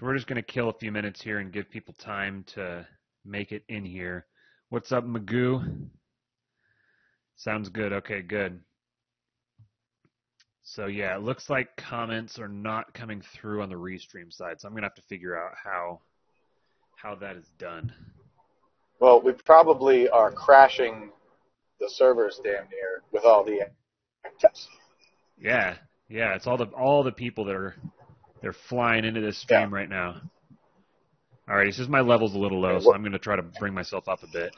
So we're just going to kill a few minutes here and give people time to make it in here. What's up, Magoo? Sounds good. Okay, good. So yeah, it looks like comments are not coming through on the restream side. So I'm gonna have to figure out how how that is done. Well, we probably are crashing the servers damn near with all the. Yeah, yeah. It's all the all the people that are they're flying into this stream Yeah. right now. All right, it's just my level's a little low, so I'm gonna try to bring myself up a bit.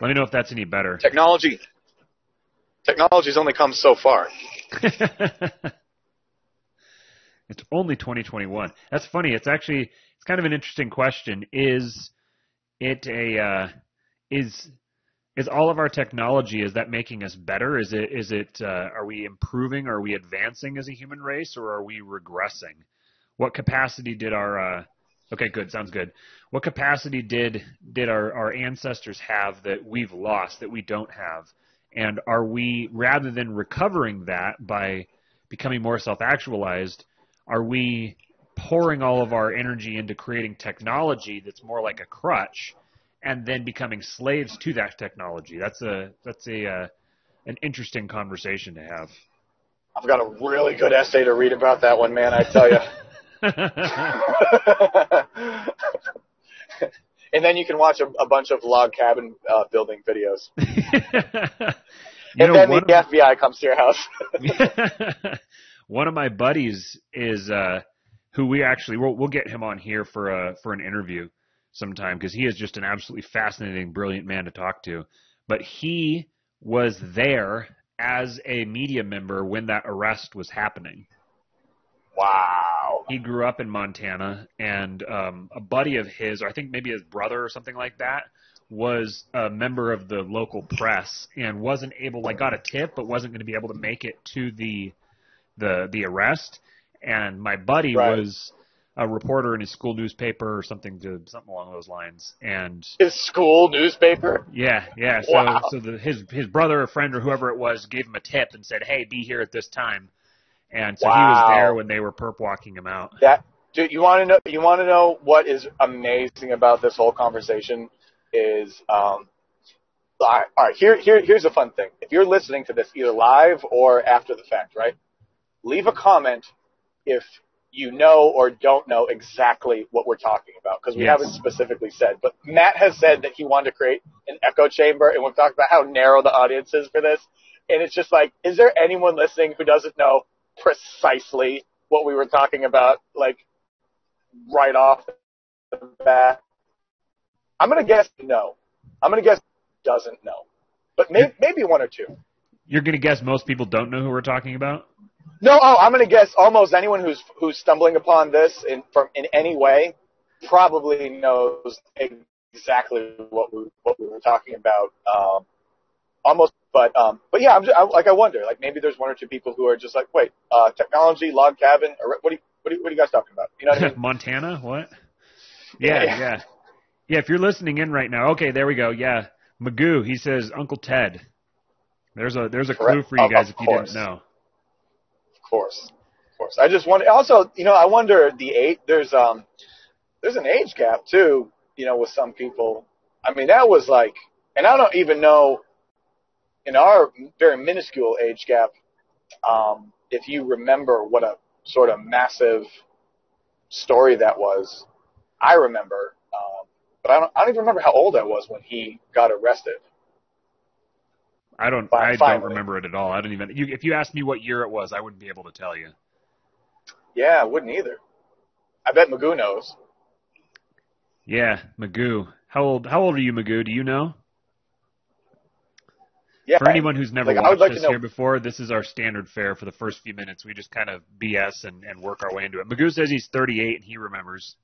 Let me know if that's any better. Technology, technology's only come so far. it's only 2021. That's funny. It's actually it's kind of an interesting question. Is it a uh, is is all of our technology is that making us better? Is it is it uh, are we improving? Are we advancing as a human race, or are we regressing? What capacity did our uh, okay good sounds good. What capacity did did our, our ancestors have that we've lost that we don't have? And are we rather than recovering that by becoming more self-actualized, are we pouring all of our energy into creating technology that's more like a crutch, and then becoming slaves to that technology? That's a that's a uh, an interesting conversation to have. I've got a really good essay to read about that one, man. I tell you. and then you can watch a, a bunch of log cabin uh, building videos. And know, then the FBI comes to your house. one of my buddies is uh, who we actually we'll, we'll get him on here for a for an interview sometime because he is just an absolutely fascinating, brilliant man to talk to. But he was there as a media member when that arrest was happening. Wow. He grew up in Montana, and um, a buddy of his, or I think maybe his brother or something like that, was a member of the local press and wasn't able, like, got a tip, but wasn't going to be able to make it to the the the arrest. And my buddy Right. was a reporter in his school newspaper or something to something along those lines. And His school newspaper. yeah, yeah. So Wow. so the, his his brother or friend or whoever it was gave him a tip and said, "Hey, be here at this time." And so he was there when they were perp walking him out. That dude, you want to know? You want to know what is amazing about this whole conversation is um. All right, all right, here, here, here's a fun thing. If you're listening to this either live or after the fact, right? Leave a comment if you know or don't know exactly what we're talking about because we Yes. haven't specifically said. But Matt has said that he wanted to create an echo chamber, and we've talked about how narrow the audience is for this. And it's just like, is there anyone listening who doesn't know precisely what we were talking about, like right off the bat? I'm gonna guess no. I'm gonna guess doesn't know, but maybe, maybe one or two. You're to guess most people don't know who we're talking about? No, oh, I'm gonna guess almost anyone who's who's stumbling upon this in from in any way probably knows exactly what we what we were talking about. Um, almost, but um, but yeah, I'm just, I, like I wonder, like maybe there's one or two people who are just like, wait, uh, technology, log cabin, or what do you what are you, what are you guys talking about? You know what I mean? Montana? What? Yeah, Yeah. yeah, yeah. if you're listening in right now, okay, there we go. Yeah, Magoo. He says Uncle Ted. There's a there's a clue for you guys of if you didn't know. Of course, of course. I just wonder. Also, you know, I wonder the age. There's um, there's an age gap too. You know, with some people. I mean, that was like, and I don't even know. In our very minuscule age gap, um, if you remember what a sort of massive story that was, I remember. Um, but I don't. I don't even remember how old I was when he got arrested. I don't Fi- I don't remember it at all. I don't even. You, if you asked me what year it was, I wouldn't be able to tell you. Yeah, I wouldn't either. I bet Magoo knows. Yeah, Magoo. How old How old are you, Magoo? Do you know? Yeah. For anyone who's never Like, watched like to this know- here before, this is our standard fare for the first few minutes. We just kind of BS and, and work our way into it. Magoo says he's 38 and he remembers.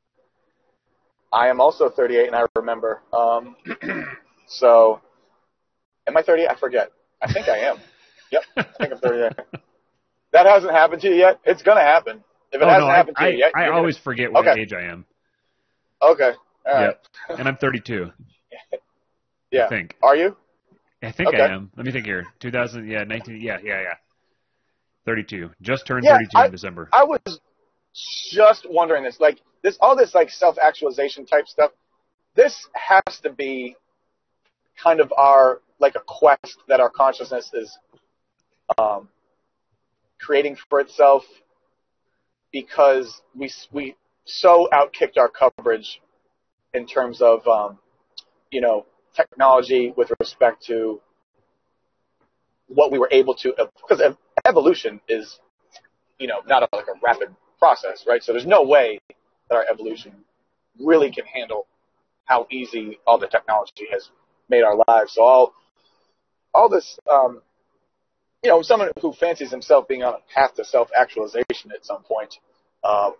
I am also 38 and I remember. Um, so, am I 38? I forget. I think I am. Yep, I think I'm 38. that hasn't happened to you yet. It's gonna happen. If it oh, hasn't no, I, happened to I, you yet, I you're gonna- always forget what Okay. age I am. okay. All right. Yep. And I'm 32. Yeah. I think. Are you? I think Okay. I am. Let me think here. 2000, yeah, 19, yeah, yeah, yeah. 32. Just turned Yeah, 32 I- in December. I was. just wondering this, like this, all this like self-actualization type stuff. This has to be kind of our like a quest that our consciousness is um, creating for itself because we we so outkicked our coverage in terms of um, you know technology with respect to what we were able to because evolution is you know not a, like a rapid process right? So there's no way that our evolution really can handle how easy all the technology has made our lives. So all all this um, you know someone who fancies himself being on a path to self actualization at some point uh,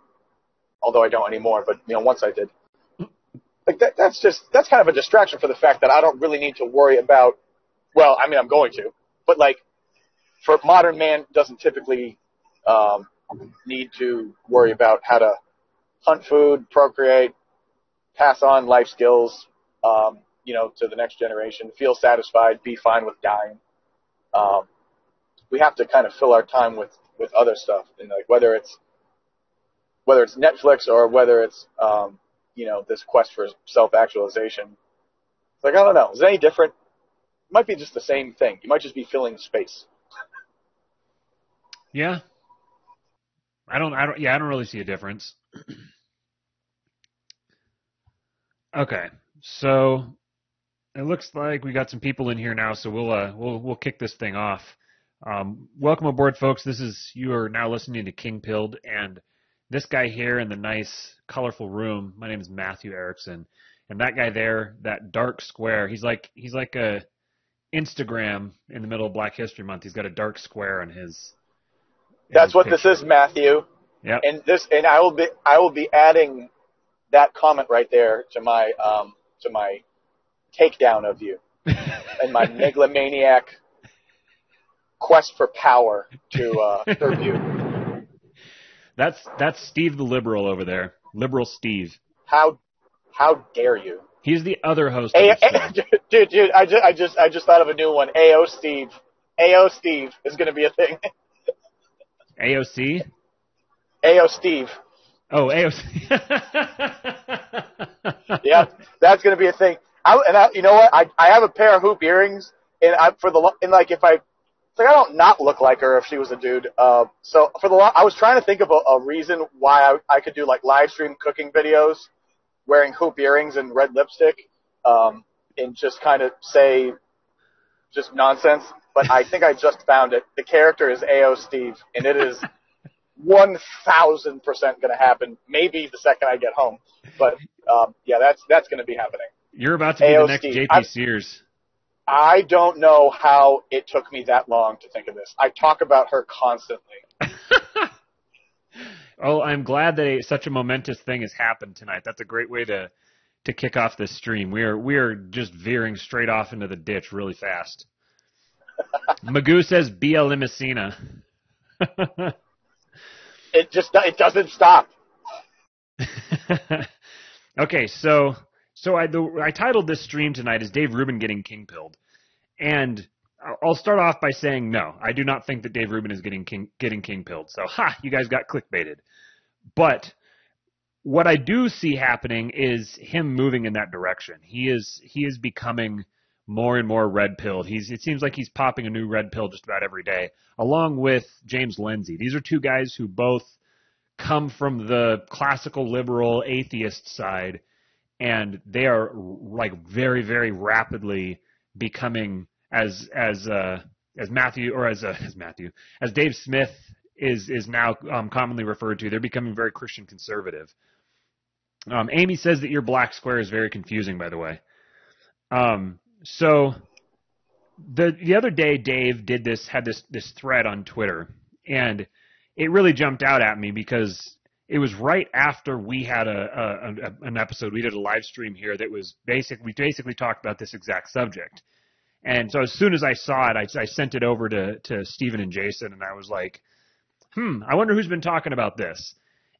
although I don't anymore but you know once I did like that, that's just that's kind of a distraction for the fact that I don't really need to worry about. Well, I mean, I'm going to, but like for modern man doesn't typically um, need to worry about how to hunt food, procreate, pass on life skills, um, you know, to the next generation, feel satisfied, be fine with dying. Um, we have to kind of fill our time with with other stuff, and like whether it's whether it's Netflix or whether it's um, you know, this quest for self-actualization. It's like, I don't know. Is it any different? It might be just the same thing. You might just be filling space. Yeah. I don't, I don't, yeah, I don't really see a difference. okay. So it looks like we got some people in here now, so we'll, uh, we'll, we'll kick this thing off. Um, welcome aboard, folks. This is, you are now listening to King Pilled and this guy here in the nice, colorful room, my name is Matthew Erickson, and that guy there, that dark square, he's like he's like a Instagram in the middle of Black History Month. He's got a dark square on his. That's his what picture. this is, Matthew. Yeah. And this, and I will be, I will be adding that comment right there to my, um, to my takedown of you and my megalomaniac quest for power to uh, serve you. That's that's Steve the liberal over there, liberal Steve. How how dare you? He's the other host. A- A- dude, dude, I just I just I just thought of a new one. AO Steve. AO Steve is going to be a thing. AOC. AO Steve. Oh, AOC. yeah, that's going to be a thing. I, and I, you know what? I I have a pair of hoop earrings, and I for the and like if I it's like I don't not look like her if she was a dude. Uh, so for the I was trying to think of a, a reason why I, I could do like live stream cooking videos, wearing hoop earrings and red lipstick, um, and just kind of say just nonsense. But I think I just found it. The character is AO Steve, and it is one thousand percent going to happen. Maybe the second I get home, but um, yeah, that's that's going to be happening. You're about to be AO the next Steve. JP Sears. I don't know how it took me that long to think of this. I talk about her constantly. oh, I'm glad that a, such a momentous thing has happened tonight. That's a great way to to kick off this stream. We are we are just veering straight off into the ditch really fast. Magoo says Bia Limicina. it just it doesn't stop. okay, so so I, the, I titled this stream tonight as Dave Rubin getting king pilled, and I'll start off by saying no, I do not think that Dave Rubin is getting king getting king pilled. So ha, you guys got clickbaited. But what I do see happening is him moving in that direction. He is he is becoming more and more red pilled. He's it seems like he's popping a new red pill just about every day, along with James Lindsay. These are two guys who both come from the classical liberal atheist side and they are like very very rapidly becoming as as uh, as Matthew or as uh, as Matthew as Dave Smith is is now um, commonly referred to. They're becoming very Christian conservative. Um, Amy says that your black square is very confusing, by the way. Um, so the the other day, Dave did this had this this thread on Twitter, and it really jumped out at me because it was right after we had a, a, a, an episode. We did a live stream here that was basic. We basically talked about this exact subject. And so as soon as I saw it, I, I sent it over to to Stephen and Jason, and I was like, "Hmm, I wonder who's been talking about this."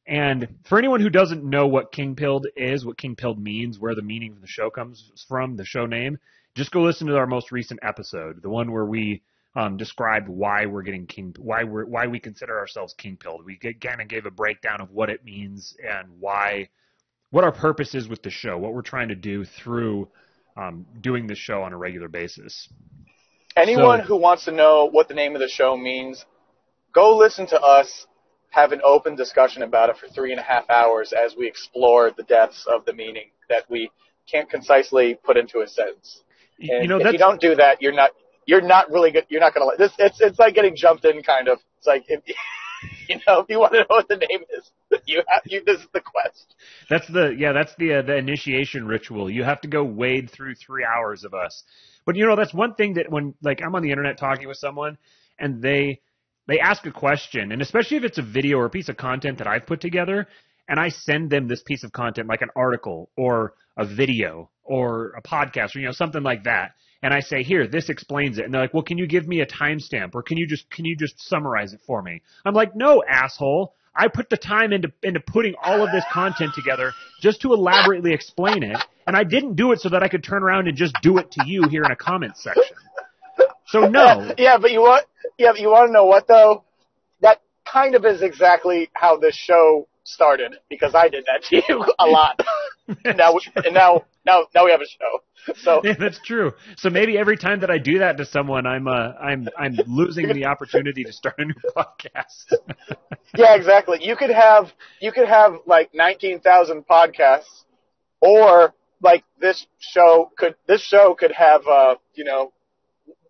And for anyone who doesn't know what King Pilled is, what King Pilled means, where the meaning of the show comes from, the show name, just go listen to our most recent episode, the one where we um, described why we're getting king, why we're why we consider ourselves king pilled. We kind of gave a breakdown of what it means and why, what our purpose is with the show, what we're trying to do through um, doing the show on a regular basis. Anyone So- who wants to know what the name of the show means, go listen to us have an open discussion about it for three and a half hours as we explore the depths of the meaning that we can't concisely put into a sentence. And you know if you don't do that, you're not you're not really good. You're not gonna like this. It's it's like getting jumped in, kind of. It's like if you know if you want to know what the name is, you have you. This is the quest. That's the yeah, that's the uh, the initiation ritual. You have to go wade through three hours of us. But you know, that's one thing that when like I'm on the internet talking with someone and they they ask a question, and especially if it's a video or a piece of content that I've put together, and I send them this piece of content, like an article or a video or a podcast or you know something like that, and I say, "Here, this explains it," and they're like, "Well, can you give me a timestamp or can you just can you just summarize it for me?" I'm like, "No, asshole." I put the time into into putting all of this content together just to elaborately explain it, and I didn't do it so that I could turn around and just do it to you here in a comment section. So no, Yeah, but you want yeah, but you want to know what though? That kind of is exactly how this show started because I did that to you a lot. and now we, and now now now we have a show. So yeah, that's true. So maybe every time that I do that to someone, I'm uh, I'm I'm losing the opportunity to start a new podcast. yeah, exactly. You could have you could have like nineteen thousand podcasts, or like this show could this show could have uh you know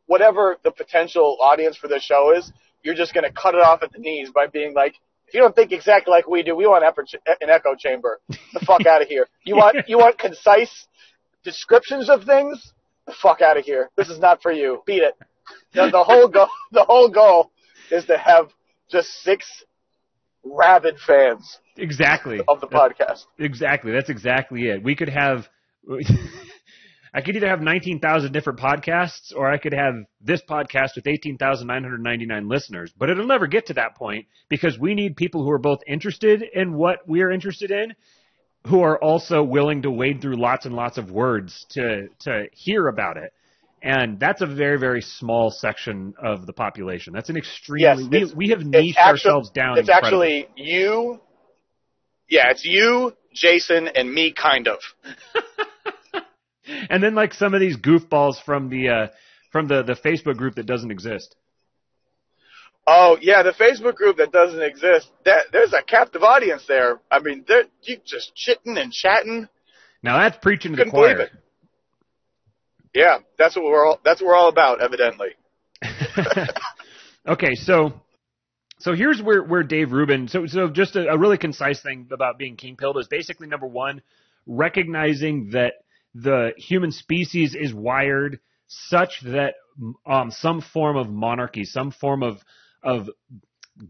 whatever the potential audience for this show is. You're just going to cut it off at the knees by being like, if you don't think exactly like we do, we want an echo chamber. The fuck out of here. You want you want concise descriptions of things? The fuck out of here. This is not for you. Beat it. The, the whole goal the whole goal is to have just six rabid fans exactly. of the podcast. Exactly. That's exactly it. We could have. I could either have 19,000 different podcasts or I could have this podcast with 18,999 listeners, but it'll never get to that point because we need people who are both interested in what we're interested in, who are also willing to wade through lots and lots of words to, to hear about it. And that's a very, very small section of the population. That's an extremely, Yes, we, we have niched actu- ourselves down. It's incredibly. actually you. Yeah, it's you, Jason, and me, kind of. and then like some of these goofballs from the uh, from the the Facebook group that doesn't exist. Oh yeah, the Facebook group that doesn't exist. That there's a captive audience there. I mean, they're you just chitting and chatting. Now that's preaching to the Couldn't believe choir. it. Yeah, that's what we're all. That's what we're all about, evidently. okay, so so here's where where Dave Rubin. So so just a, a really concise thing about being king pilled is basically number one, recognizing that the human species is wired such that um, some form of monarchy, some form of of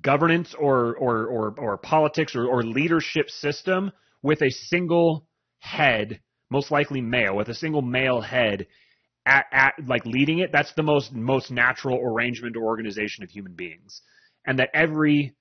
governance or or or, or politics or, or leadership system with a single head, most likely male, with a single male head at, at like leading it, that's the most most natural arrangement or organization of human beings. And that every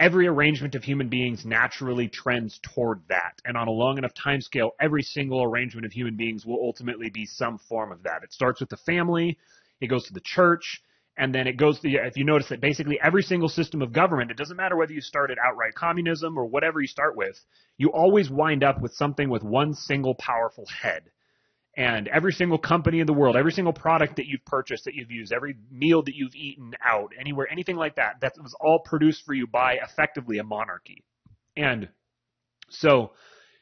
every arrangement of human beings naturally trends toward that. And on a long enough time scale, every single arrangement of human beings will ultimately be some form of that. It starts with the family, it goes to the church, and then it goes to, if you notice that basically every single system of government, it doesn't matter whether you start started outright communism or whatever you start with, you always wind up with something with one single powerful head. And every single company in the world, every single product that you've purchased, that you've used, every meal that you've eaten out, anywhere, anything like that, that was all produced for you by effectively a monarchy. And so,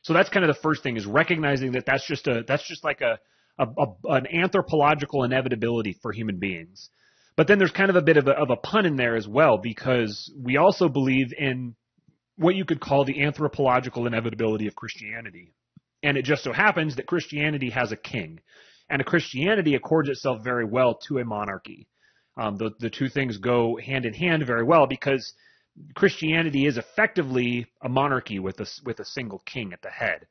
so that's kind of the first thing is recognizing that that's just a, that's just like a, a, a an anthropological inevitability for human beings. But then there's kind of a bit of a, of a pun in there as well because we also believe in what you could call the anthropological inevitability of Christianity. And it just so happens that Christianity has a king, and a Christianity accords itself very well to a monarchy. Um, the the two things go hand in hand very well because Christianity is effectively a monarchy with a with a single king at the head.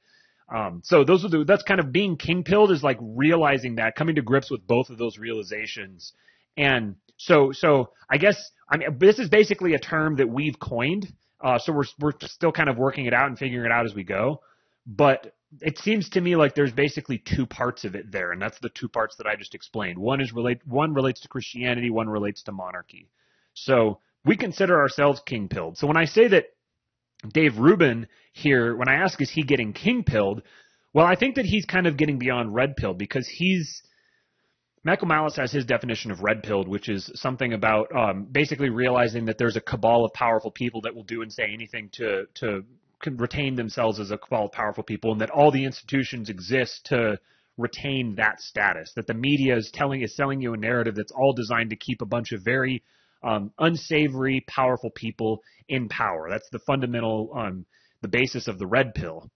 Um, so those are the that's kind of being king pilled is like realizing that, coming to grips with both of those realizations. And so so I guess I mean this is basically a term that we've coined. Uh, so we're we're still kind of working it out and figuring it out as we go. But it seems to me like there's basically two parts of it there, and that's the two parts that I just explained. One is relate one relates to Christianity, one relates to monarchy. So we consider ourselves king pilled. So when I say that Dave Rubin here, when I ask is he getting king pilled, well, I think that he's kind of getting beyond red pilled because he's Michael Malice has his definition of red pilled, which is something about um, basically realizing that there's a cabal of powerful people that will do and say anything to to retain themselves as a powerful people, and that all the institutions exist to retain that status. That the media is telling is selling you a narrative that's all designed to keep a bunch of very um, unsavory, powerful people in power. That's the fundamental, um, the basis of the red pill.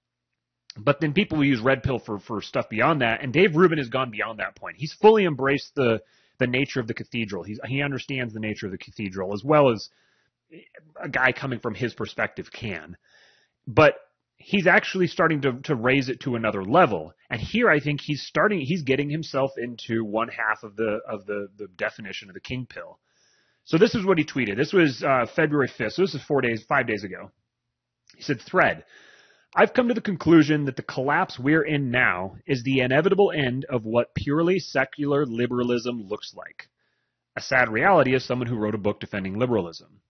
But then people will use red pill for, for stuff beyond that, and Dave Rubin has gone beyond that point. He's fully embraced the the nature of the cathedral. He's, he understands the nature of the cathedral as well as a guy coming from his perspective can. But he's actually starting to, to raise it to another level. And here I think he's starting he's getting himself into one half of the of the, the definition of the king pill. So this is what he tweeted. This was uh, February 5th. So this is four days, five days ago. He said, thread. I've come to the conclusion that the collapse we're in now is the inevitable end of what purely secular liberalism looks like. A sad reality as someone who wrote a book defending liberalism.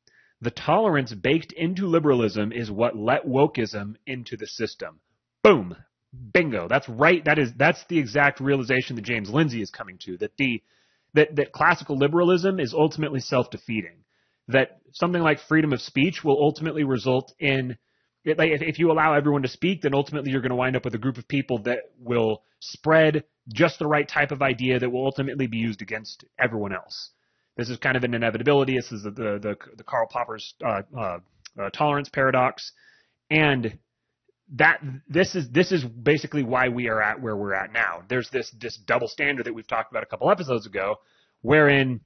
The tolerance baked into liberalism is what let wokeism into the system. Boom. Bingo. That's right. That is, that's the exact realization that James Lindsay is coming to. That the, that, that classical liberalism is ultimately self-defeating. That something like freedom of speech will ultimately result in, like if, if you allow everyone to speak, then ultimately you're going to wind up with a group of people that will spread just the right type of idea that will ultimately be used against everyone else. This is kind of an inevitability. This is the the, the, Karl Popper's uh, uh, uh, tolerance paradox, and that this is this is basically why we are at where we're at now. There's this this double standard that we've talked about a couple episodes ago, wherein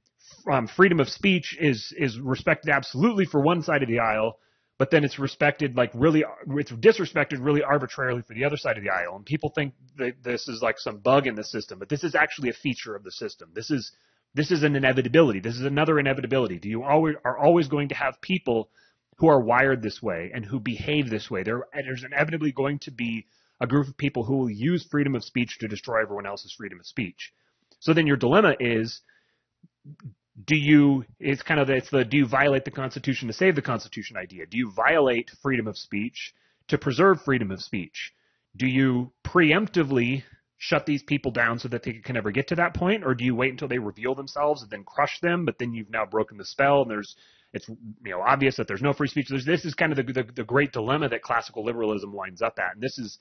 um, freedom of speech is is respected absolutely for one side of the aisle, but then it's respected like really it's disrespected really arbitrarily for the other side of the aisle. And people think that this is like some bug in the system, but this is actually a feature of the system. This is this is an inevitability. This is another inevitability. Do you always are always going to have people who are wired this way and who behave this way. There, there's inevitably going to be a group of people who will use freedom of speech to destroy everyone else's freedom of speech. So then your dilemma is, do you, it's kind of, it's the, do you violate the Constitution to save the Constitution idea? Do you violate freedom of speech to preserve freedom of speech? Do you preemptively shut these people down so that they can never get to that point, or do you wait until they reveal themselves and then crush them? But then you've now broken the spell, and there's it's you know obvious that there's no free speech. There's, this is kind of the, the, the great dilemma that classical liberalism winds up at, and this is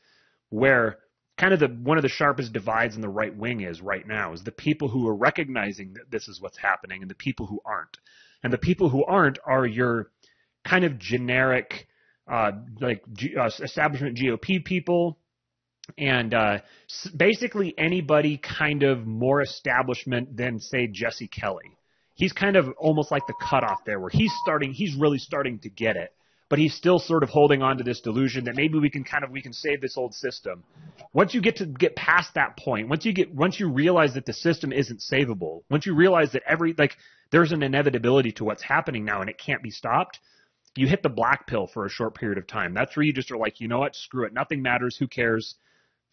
where kind of the one of the sharpest divides in the right wing is right now is the people who are recognizing that this is what's happening and the people who aren't, and the people who aren't are your kind of generic uh, like G, uh, establishment GOP people and uh, basically anybody kind of more establishment than say Jesse Kelly he's kind of almost like the cutoff there where he's starting, he's really starting to get it. But he's still sort of holding on to this delusion that maybe we can kind of we can save this old system. Once you get to get past that point, once you get once you realize that the system isn't savable, once you realize that every like there's an inevitability to what's happening now and it can't be stopped, you hit the black pill for a short period of time. That's where you just are like, you know what, screw it, nothing matters, who cares,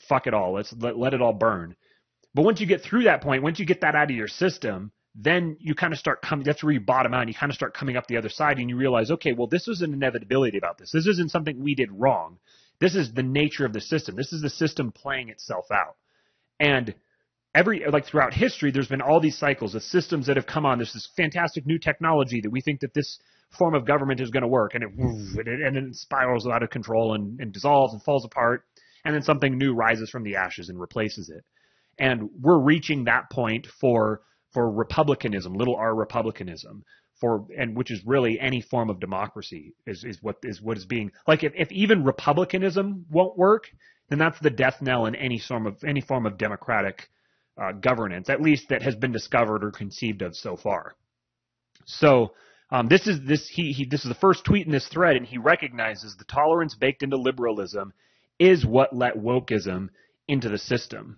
fuck it all, let's let, let it all burn. But once you get through that point, once you get that out of your system, then you kind of start coming, that's where you bottom out and you kind of start coming up the other side and you realize, okay, well, this was an inevitability about this. This isn't something we did wrong. This is the nature of the system. This is the system playing itself out. And every, like throughout history, there's been all these cycles of systems that have come on. There's this fantastic new technology that we think that this form of government is going to work and it, and it, spirals out of control and, and dissolves and falls apart. And then something new rises from the ashes and replaces it. And we're reaching that point for for republicanism, little r republicanism, for and which is really any form of democracy is, is what is what is being like if, if even republicanism won't work, then that's the death knell in any form of any form of democratic uh, governance, at least that has been discovered or conceived of so far. So um, this is this he, he this is the first tweet in this thread, and he recognizes the tolerance baked into liberalism is what let wokeism into the system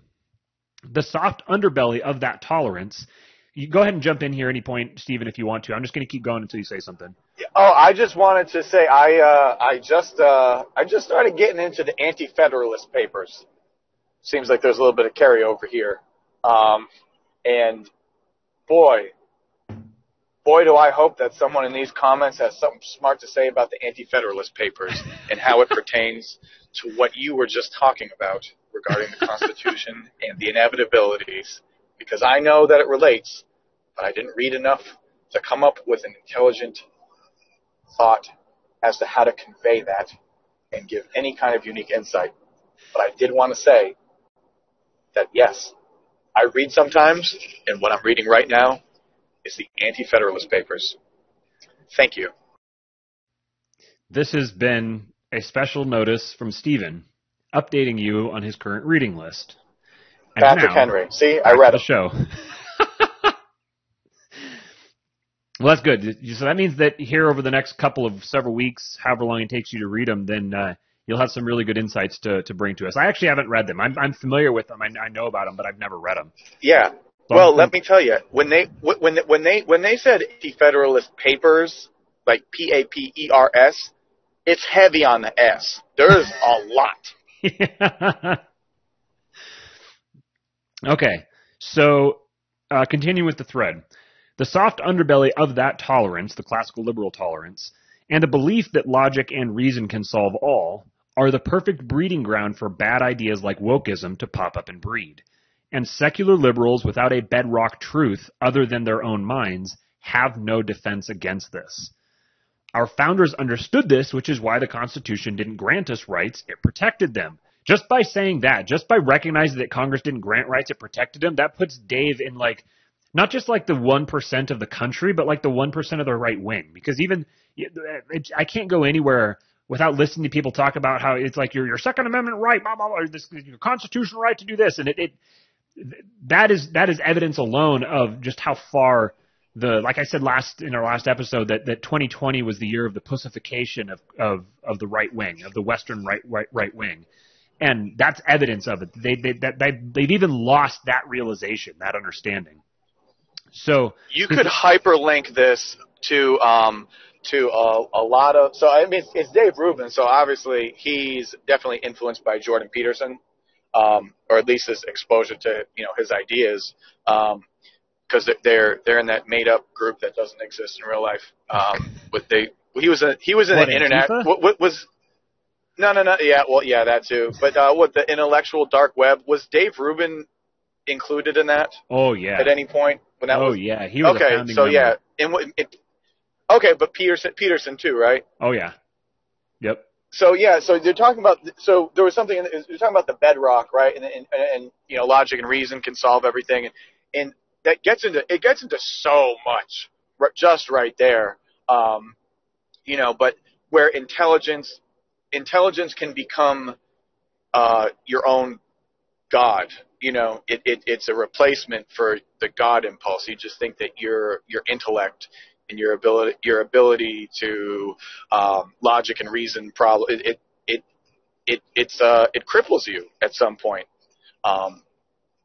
the soft underbelly of that tolerance you go ahead and jump in here any point, Stephen, if you want to. I'm just going to keep going until you say something. Oh, I just wanted to say I uh, I just uh, I just started getting into the anti-federalist papers. Seems like there's a little bit of carryover here, um, and boy, boy, do I hope that someone in these comments has something smart to say about the anti-federalist papers and how it pertains to what you were just talking about regarding the Constitution and the inevitabilities. Because I know that it relates, but I didn't read enough to come up with an intelligent thought as to how to convey that and give any kind of unique insight. But I did want to say that yes, I read sometimes, and what I'm reading right now is the Anti-Federalist Papers. Thank you. This has been a special notice from Stephen updating you on his current reading list. And Patrick now, Henry. See, I read the show. well, that's good. So that means that here over the next couple of several weeks, however long it takes you to read them, then uh, you'll have some really good insights to, to bring to us. I actually haven't read them. I'm, I'm familiar with them. I, I know about them, but I've never read them. Yeah. So Well, I'm- let me tell you, when they when when they when they said Anti-Federalist Papers, like P A P E R S, it's heavy on the S. There's a lot. okay, so uh, continue with the thread. The soft underbelly of that tolerance, the classical liberal tolerance, and a belief that logic and reason can solve all, are the perfect breeding ground for bad ideas like wokeism to pop up and breed. And secular liberals without a bedrock truth other than their own minds have no defense against this. Our founders understood this, which is why the Constitution didn't grant us rights, it protected them. Just by saying that, just by recognizing that Congress didn't grant rights, it protected them, that puts Dave in like, not just like the 1% of the country, but like the 1% of the right wing. Because even, uh, I can't go anywhere without listening to people talk about how it's like your, your Second Amendment right, blah, blah, blah, or this, your constitutional right to do this. And it, it, that is, that is evidence alone of just how far the like I said last in our last episode that, that 2020 was the year of the pussification of, of, of the right wing of the Western right right, right wing, and that's evidence of it. They they that they, they've even lost that realization, that understanding. So You could hyperlink this to um, to a, a lot of. So I mean, it's, it's Dave Rubin. So obviously, he's definitely influenced by Jordan Peterson, um, or at least his exposure to you know his ideas. Um, because they're they're in that made up group that doesn't exist in real life. Um, but they he was a he was in What, an internet. What, what was no no no yeah well yeah that too. But uh, what the intellectual dark web was Dave Rubin included in that oh yeah, at any point when that oh was yeah, he was okay so member. yeah in what it, okay but Peterson Peterson too right Oh yeah, yep. so yeah, so they're talking about. So there was something. In, you're talking about the bedrock, right? And, and and you know, logic and reason can solve everything, and, and that gets into it gets into so much just right there. Um, you know, but where intelligence intelligence can become uh, your own god. You know, it, it it's a replacement for the god impulse. You just think that your your intellect and your ability your ability to um, logic and reason problem it it it, it it's uh it cripples you at some point um,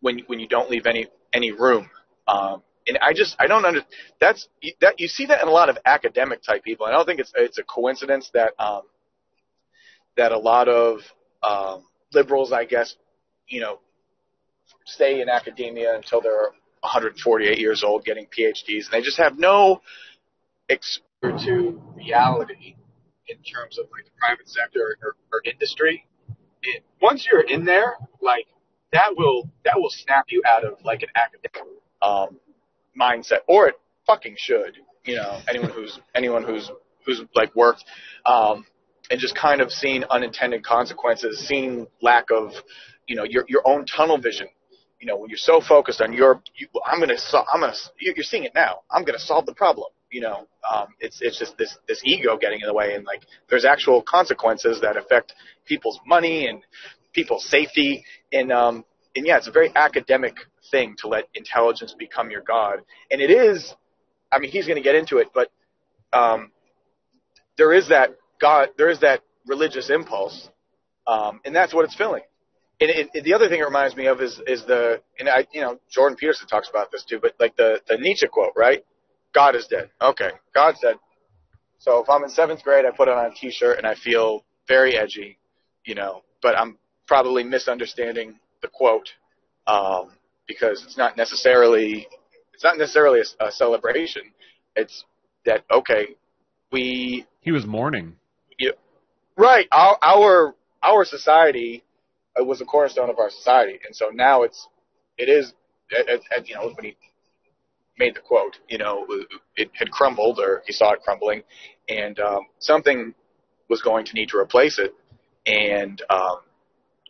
when when you don't leave any any room um, and I just I don't under that's that you see that in a lot of academic type people I don't think it's it's a coincidence that um, that a lot of um, liberals I guess you know stay in academia until they're 148 years old getting PhDs and they just have no exposure to reality in terms of like the private sector or, or industry. It, once you're in there, like that will that will snap you out of like an academic um, mindset, or it fucking should. You know, anyone who's anyone who's who's like worked um, and just kind of seen unintended consequences, seen lack of you know your your own tunnel vision. You know, when you're so focused on your, you, I'm gonna, sol- I'm gonna, you- you're seeing it now. I'm gonna solve the problem. You know, um, it's it's just this this ego getting in the way, and like there's actual consequences that affect people's money and people's safety, and um, and yeah, it's a very academic thing to let intelligence become your god, and it is. I mean, he's gonna get into it, but um, there is that God, there is that religious impulse, um, and that's what it's filling. and it, it, the other thing it reminds me of is is the and I you know Jordan Peterson talks about this too, but like the the Nietzsche quote, right? God is dead. Okay, God's dead. So if I'm in seventh grade, I put on a T-shirt and I feel very edgy, you know, but I'm probably misunderstanding the quote um, because it's not necessarily it's not necessarily a, a celebration. It's that okay, we he was mourning. Yeah, right. Our our our society it was a cornerstone of our society, and so now it's it is it, it, you know when he made the quote, you know, it had crumbled or he saw it crumbling, and um, something was going to need to replace it, and um,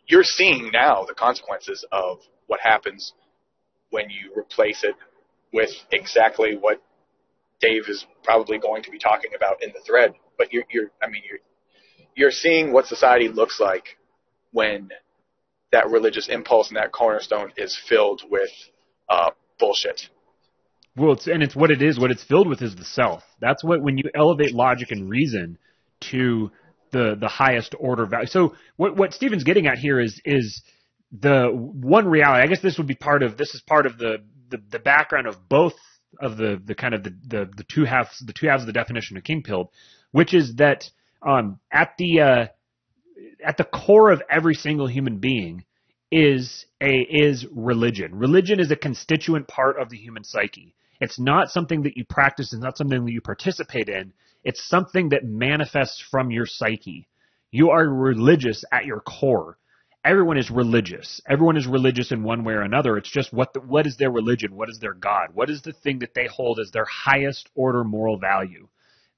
you're seeing now the consequences of what happens when you replace it with exactly what Dave is probably going to be talking about in the thread. But you're, you're I mean, you're you're seeing what society looks like when that religious impulse and that cornerstone is filled with uh, bullshit. Well, it's, and it's what it is. What it's filled with is the self. That's what when you elevate logic and reason to the the highest order value. So what what Stephen's getting at here is is the one reality. I guess this would be part of this is part of the the, the background of both of the the kind of the, the the two halves the two halves of the definition of king pilled, which is that um, at the uh, at the core of every single human being is a is religion. Religion is a constituent part of the human psyche. It's not something that you practice. It's not something that you participate in. It's something that manifests from your psyche. You are religious at your core. Everyone is religious. Everyone is religious in one way or another. It's just what the, what is their religion? What is their God? What is the thing that they hold as their highest order moral value?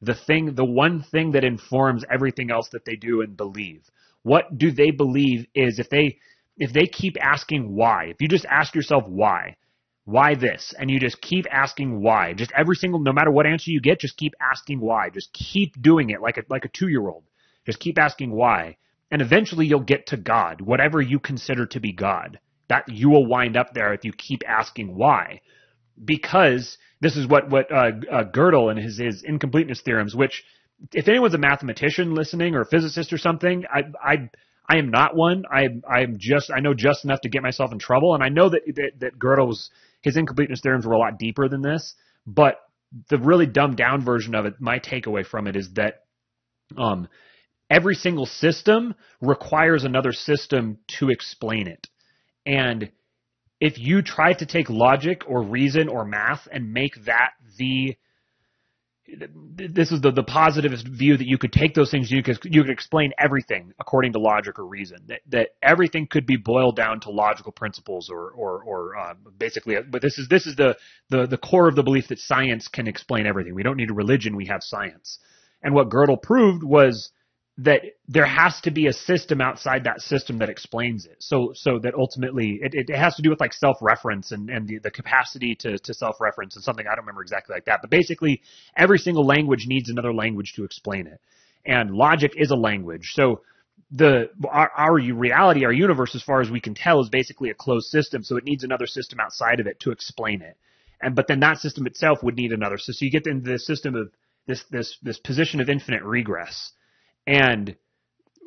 The thing, the one thing that informs everything else that they do and believe. What do they believe is if they if they keep asking why, if you just ask yourself why, why this? And you just keep asking why. Just every single, no matter what answer you get, just keep asking why. Just keep doing it like a, like a two year old. Just keep asking why. And eventually you'll get to God, whatever you consider to be God. That you will wind up there if you keep asking why. Because this is what, what, uh, uh, Gödel and his, his incompleteness theorems, which if anyone's a mathematician listening or a physicist or something, I, I, I am not one. I, I'm just, I know just enough to get myself in trouble. And I know that, that, that Gödel's his incompleteness theorems were a lot deeper than this, but the really dumbed down version of it, my takeaway from it is that um, every single system requires another system to explain it. And if you try to take logic or reason or math and make that the this is the, the positivist view that you could take those things, you could, you could explain everything according to logic or reason, that, that everything could be boiled down to logical principles or, or, or uh, basically, but this is, this is the, the, the core of the belief that science can explain everything. We don't need a religion, we have science. And what Gödel proved was that there has to be a system outside that system that explains it. So, so that ultimately it, it has to do with like self-reference and, and the, the capacity to, to self-reference and something I don't remember exactly like that. But basically every single language needs another language to explain it. And logic is a language. So the, our, our reality, our universe, as far as we can tell, is basically a closed system. So it needs another system outside of it to explain it. And, but then that system itself would need another. So, so you get into this system of this, this, this position of infinite regress and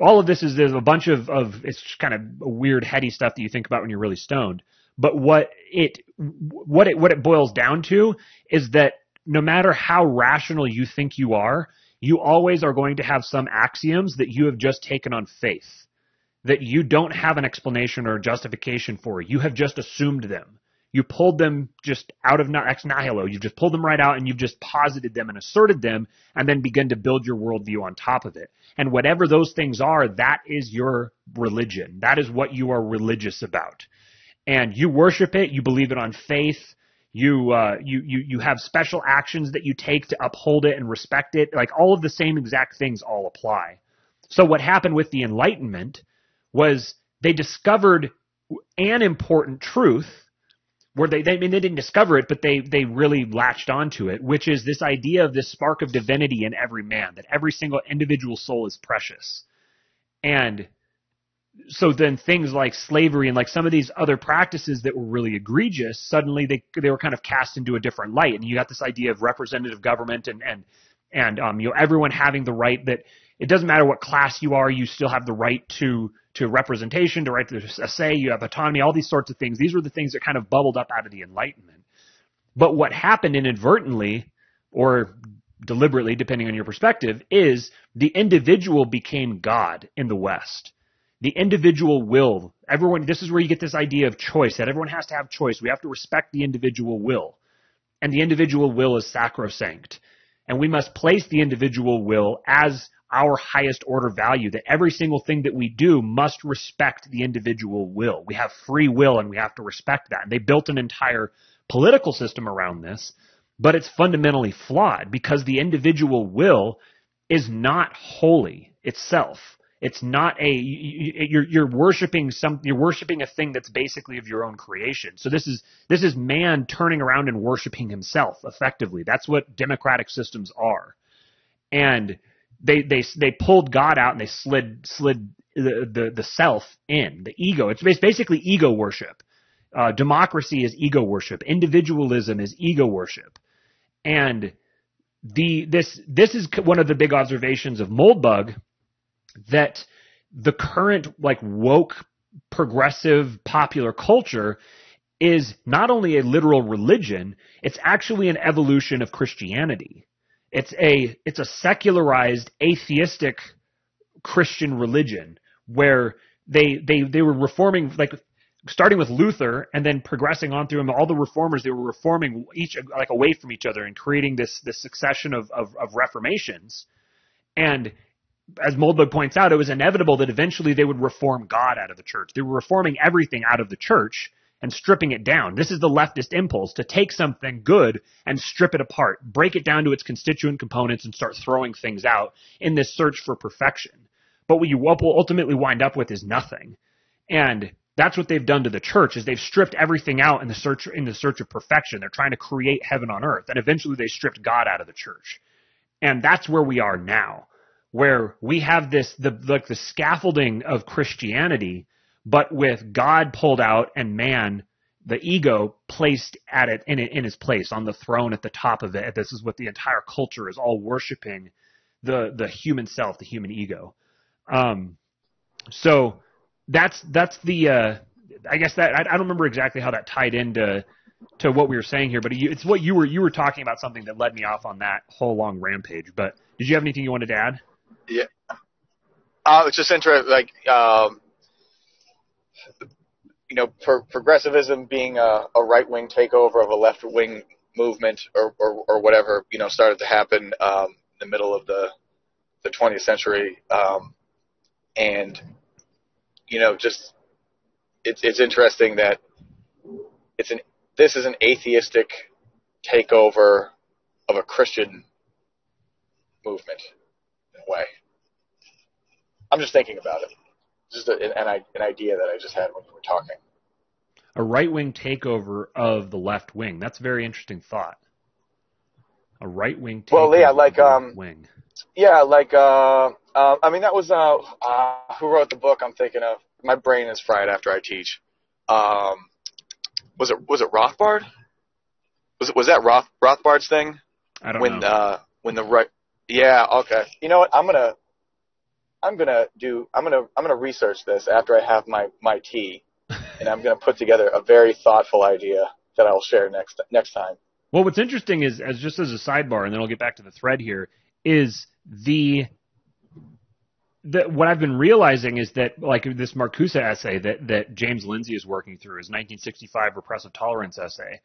all of this is there's a bunch of, of it's kind of weird heady stuff that you think about when you're really stoned. But what it what it what it boils down to is that no matter how rational you think you are, you always are going to have some axioms that you have just taken on faith that you don't have an explanation or justification for. You have just assumed them. You pulled them just out of ex nihilo. You've just pulled them right out and you've just posited them and asserted them and then begin to build your worldview on top of it. And whatever those things are, that is your religion. That is what you are religious about. And you worship it. You believe it on faith. You, uh, you, you, you have special actions that you take to uphold it and respect it. Like all of the same exact things all apply. So what happened with the Enlightenment was they discovered an important truth where they, they, I mean, they didn't discover it, but they, they really latched onto it, which is this idea of this spark of divinity in every man, that every single individual soul is precious. And so then things like slavery and like some of these other practices that were really egregious, suddenly they, they were kind of cast into a different light. And you got this idea of representative government and, and, and, um, you know, everyone having the right that it doesn't matter what class you are, you still have the right to to representation, to right to say, you have autonomy, all these sorts of things. These were the things that kind of bubbled up out of the Enlightenment. But what happened inadvertently or deliberately, depending on your perspective, is the individual became God in the West. The individual will, everyone, this is where you get this idea of choice, that everyone has to have choice. We have to respect the individual will. And the individual will is sacrosanct. And we must place the individual will as our highest order value, that every single thing that we do must respect the individual will. We have free will and we have to respect that. And they built an entire political system around this, but it's fundamentally flawed because the individual will is not holy itself. It's not a you're you're worshiping some you're worshiping a thing that's basically of your own creation. So this is this is man turning around and worshiping himself effectively. That's what democratic systems are. And they they they pulled God out and they slid slid the the, the self in the ego. It's basically ego worship. Uh, democracy is ego worship. Individualism is ego worship, and the this this is one of the big observations of Moldbug that the current like woke progressive popular culture is not only a literal religion, it's actually an evolution of Christianity. It's a it's a secularized atheistic Christian religion where they they they were reforming like starting with Luther and then progressing on through him, all the reformers they were reforming each like away from each other and creating this this succession of of, of reformations. And as Moldbug points out, it was inevitable that eventually they would reform God out of the church. They were reforming everything out of the church and stripping it down. This is the leftist impulse to take something good and strip it apart, break it down to its constituent components and start throwing things out in this search for perfection. But what you will ultimately wind up with is nothing. And that's what they've done to the church is they've stripped everything out in the search in the search of perfection. They're trying to create heaven on earth. And eventually they stripped God out of the church. And that's where we are now, where we have this the like the scaffolding of Christianity but with God pulled out and man, the ego placed at it in, in his place on the throne at the top of it. This is what the entire culture is all worshiping the the human self, the human ego. Um, so that's that's the uh, I guess that I, I, don't remember exactly how that tied into to what we were saying here, but it's what you were you were talking about something that led me off on that whole long rampage. But did you have anything you wanted to add? Yeah, uh, it's just interesting. Like um, you know, pro- progressivism being a, a right wing takeover of a left wing movement or, or, or, whatever, you know, started to happen um, in the middle of the the 20th century, um, and you know, just it's it's interesting that it's an this is an atheistic takeover of a Christian movement in a way. I'm just thinking about it just a, an, an idea that I just had when you were talking. A right wing takeover of the left wing. That's a very interesting thought. A right wing takeover. Well, yeah, like um, wing. Yeah, like uh, uh, I mean that was uh, uh, who wrote the book I'm thinking of. My brain is fried after I teach. Um, was it was it Rothbard? Was it was that Roth Rothbard's thing? I don't when, know. Uh, when the right. Yeah. Okay. You know what? I'm gonna I'm gonna do I'm gonna I'm gonna research this after I have my my tea, and I'm gonna put together a very thoughtful idea that I'll share next next time. Well, what's interesting is, as just as a sidebar, and then I'll get back to the thread here, is the the, what I've been realizing is that, like this Marcuse essay that, that James Lindsay is working through, his 1965 repressive tolerance essay,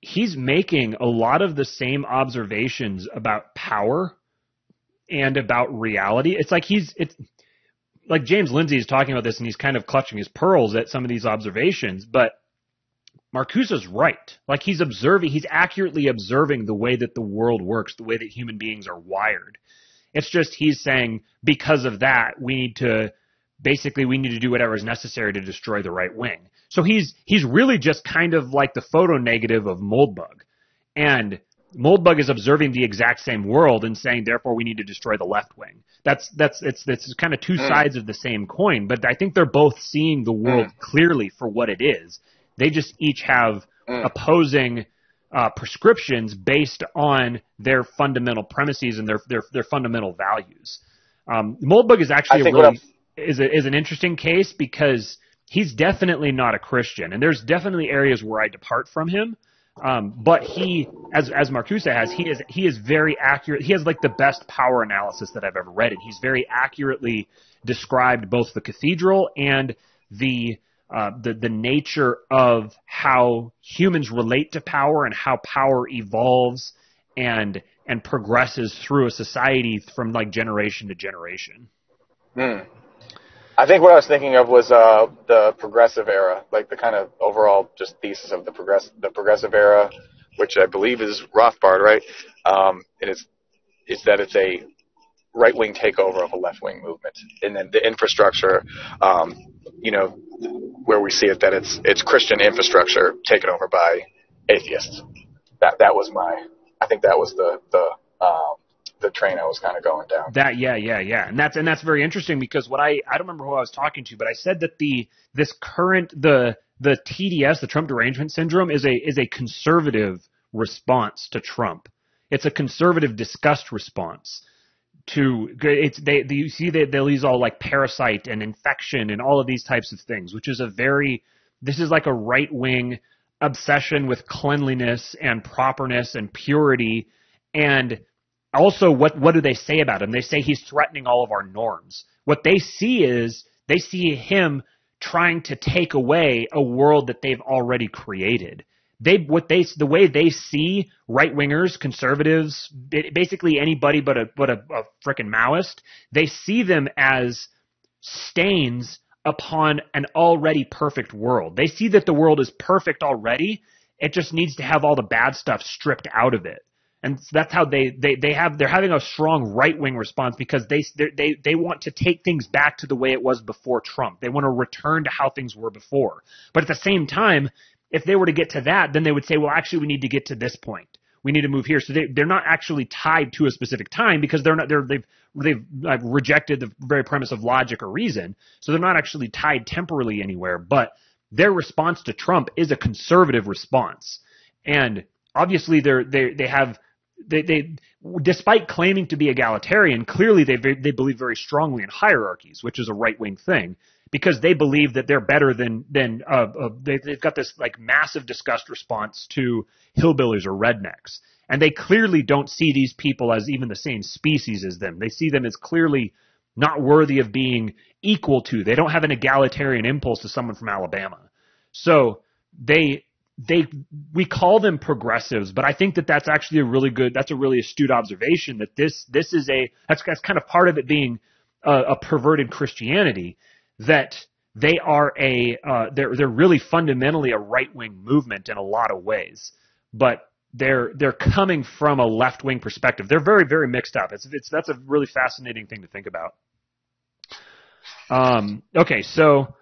he's making a lot of the same observations about power and about reality. It's like he's it's like James Lindsay is talking about this and he's kind of clutching his pearls at some of these observations, but Marcuse's right. Like he's observing, he's accurately observing the way that the world works, the way that human beings are wired. It's just he's saying because of that, we need to basically we need to do whatever is necessary to destroy the right wing. So he's he's really just kind of like the photo negative of Moldbug. And Moldbug is observing the exact same world and saying, therefore, we need to destroy the left wing. That's that's it's it's kind of two mm. sides of the same coin, but I think they're both seeing the world mm. clearly for what it is. They just each have mm. opposing uh, prescriptions based on their fundamental premises and their their their fundamental values. Um, Moldbug is actually I a think really is a, is an interesting case because he's definitely not a Christian, and there's definitely areas where I depart from him. Um, but he, as as Marcuse has, he is he is very accurate. He has like the best power analysis that I've ever read, and he's very accurately described both the cathedral and the uh, the the nature of how humans relate to power and how power evolves and and progresses through a society from like generation to generation. Hmm. I think what I was thinking of was uh, the progressive era, like the kind of overall just thesis of the progress the progressive era, which I believe is Rothbard, right? Um, and it's is that it's a right wing takeover of a left wing movement, and then the infrastructure, um, you know, where we see it that it's it's Christian infrastructure taken over by atheists. That that was my, I think that was the the um, the train I was kind of going down. That yeah yeah yeah, and that's and that's very interesting because what I I don't remember who I was talking to, but I said that the this current the the TDS the Trump derangement syndrome is a is a conservative response to Trump. It's a conservative disgust response to it's they, they you see that they'll use all like parasite and infection and all of these types of things, which is a very this is like a right wing obsession with cleanliness and properness and purity and also what what do they say about him? They say he's threatening all of our norms. What they see is they see him trying to take away a world that they've already created. They what they the way they see right wingers, conservatives, basically anybody but a but a, a Maoist. They see them as stains upon an already perfect world. They see that the world is perfect already. It just needs to have all the bad stuff stripped out of it and that's how they they they have they're having a strong right wing response because they they they want to take things back to the way it was before Trump. They want to return to how things were before. But at the same time, if they were to get to that, then they would say, well, actually, we need to get to this point. We need to move here. So they they're not actually tied to a specific time because they're not they're they've they've rejected the very premise of logic or reason. So they're not actually tied temporally anywhere. But their response to Trump is a conservative response, and obviously they're they they have they, they despite claiming to be egalitarian, clearly they they believe very strongly in hierarchies, which is a right wing thing because they believe that they're better than than uh, uh, they, they've got this like massive disgust response to hillbillies or rednecks, and they clearly don't see these people as even the same species as them. They see them as clearly not worthy of being equal to. They don't have an egalitarian impulse to someone from Alabama, so they they we call them progressives, but I think that that's actually a really good, that's a really astute observation that this this is a that's that's kind of part of it being a, a perverted Christianity that they are a uh, they're they're really fundamentally a right wing movement in a lot of ways, but they're they're coming from a left wing perspective. They're very very mixed up. It's it's that's a really fascinating thing to think about. Um, okay, so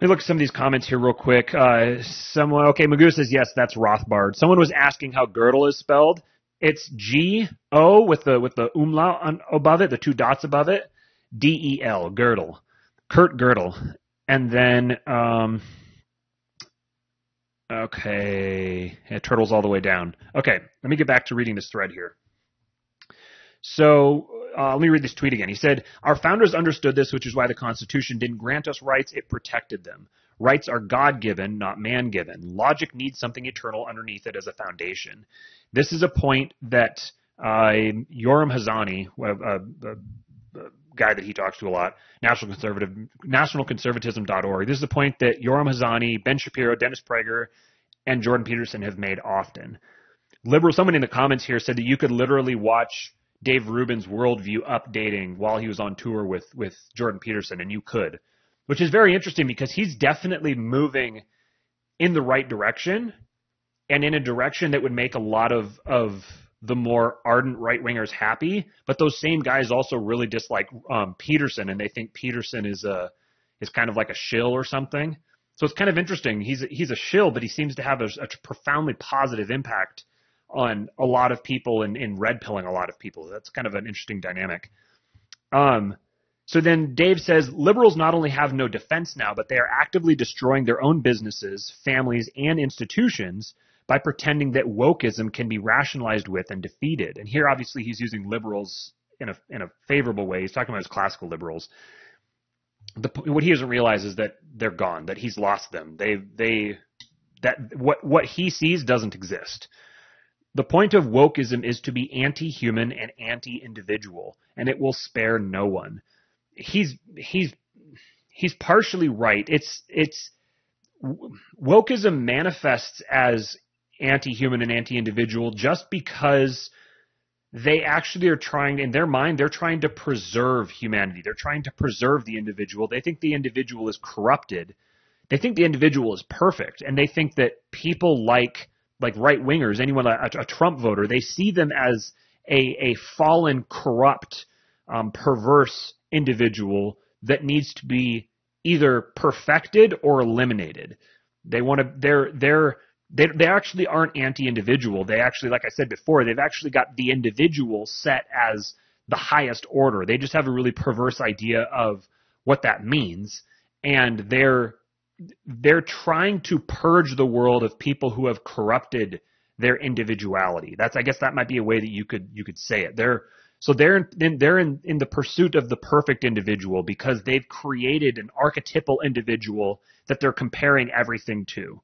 let me look at some of these comments here real quick. Uh, someone, okay, Magoo says yes, that's Rothbard. Someone was asking how Gödel is spelled. It's G O with the with the umlaut on, above it, the two dots above it. D E L, Gödel. Kurt Gödel, and then um, okay, yeah, turtles all the way down. Okay, let me get back to reading this thread here. So uh, let me read this tweet again. He said, Our founders understood this, which is why the Constitution didn't grant us rights, it protected them. Rights are God given, not man given. Logic needs something eternal underneath it as a foundation. This is a point that uh, Yoram Hazony, a, a, a, guy that he talks to a lot, National Conservative, nationalconservatism.org. This is a point that Yoram Hazony, Ben Shapiro, Dennis Prager, and Jordan Peterson have made often. Liberal, someone in the comments here said that you could literally watch Dave Rubin's worldview updating while he was on tour with with Jordan Peterson, and you could, which is very interesting because he's definitely moving in the right direction and in a direction that would make a lot of of the more ardent right wingers happy. But those same guys also really dislike um, Peterson, and they think Peterson is a is kind of like a shill or something. So it's kind of interesting. He's he's a shill, but he seems to have a, a profoundly positive impact on a lot of people and, and red pilling a lot of people. That's kind of an interesting dynamic. Um, so then Dave says liberals not only have no defense now, but they are actively destroying their own businesses, families, and institutions by pretending that wokeism can be rationalized with and defeated. And here, obviously, he's using liberals in a in a favorable way. He's talking about his classical liberals. The, what he doesn't realize is that they're gone, that he's lost them. They they that what what he sees doesn't exist. The point of wokeism is to be anti-human and anti-individual, and it will spare no one. He's he's he's partially right. It's it's wokeism manifests as anti-human and anti-individual just because they actually are trying in their mind they're trying to preserve humanity they're trying to preserve the individual they think the individual is corrupted they think the individual is perfect and they think that people like like right wingers anyone a, a, trump voter they see them as a a fallen corrupt um, perverse individual that needs to be either perfected or eliminated they want to they're they're they they actually aren't anti-individual. They actually, like I said before, they've actually got the individual set as the highest order. They just have a really perverse idea of what that means, and they're they're trying to purge the world of people who have corrupted their individuality. That's I guess that might be a way that you could you could say it. They're so they're in, they're in, in the pursuit of the perfect individual because they've created an archetypal individual that they're comparing everything to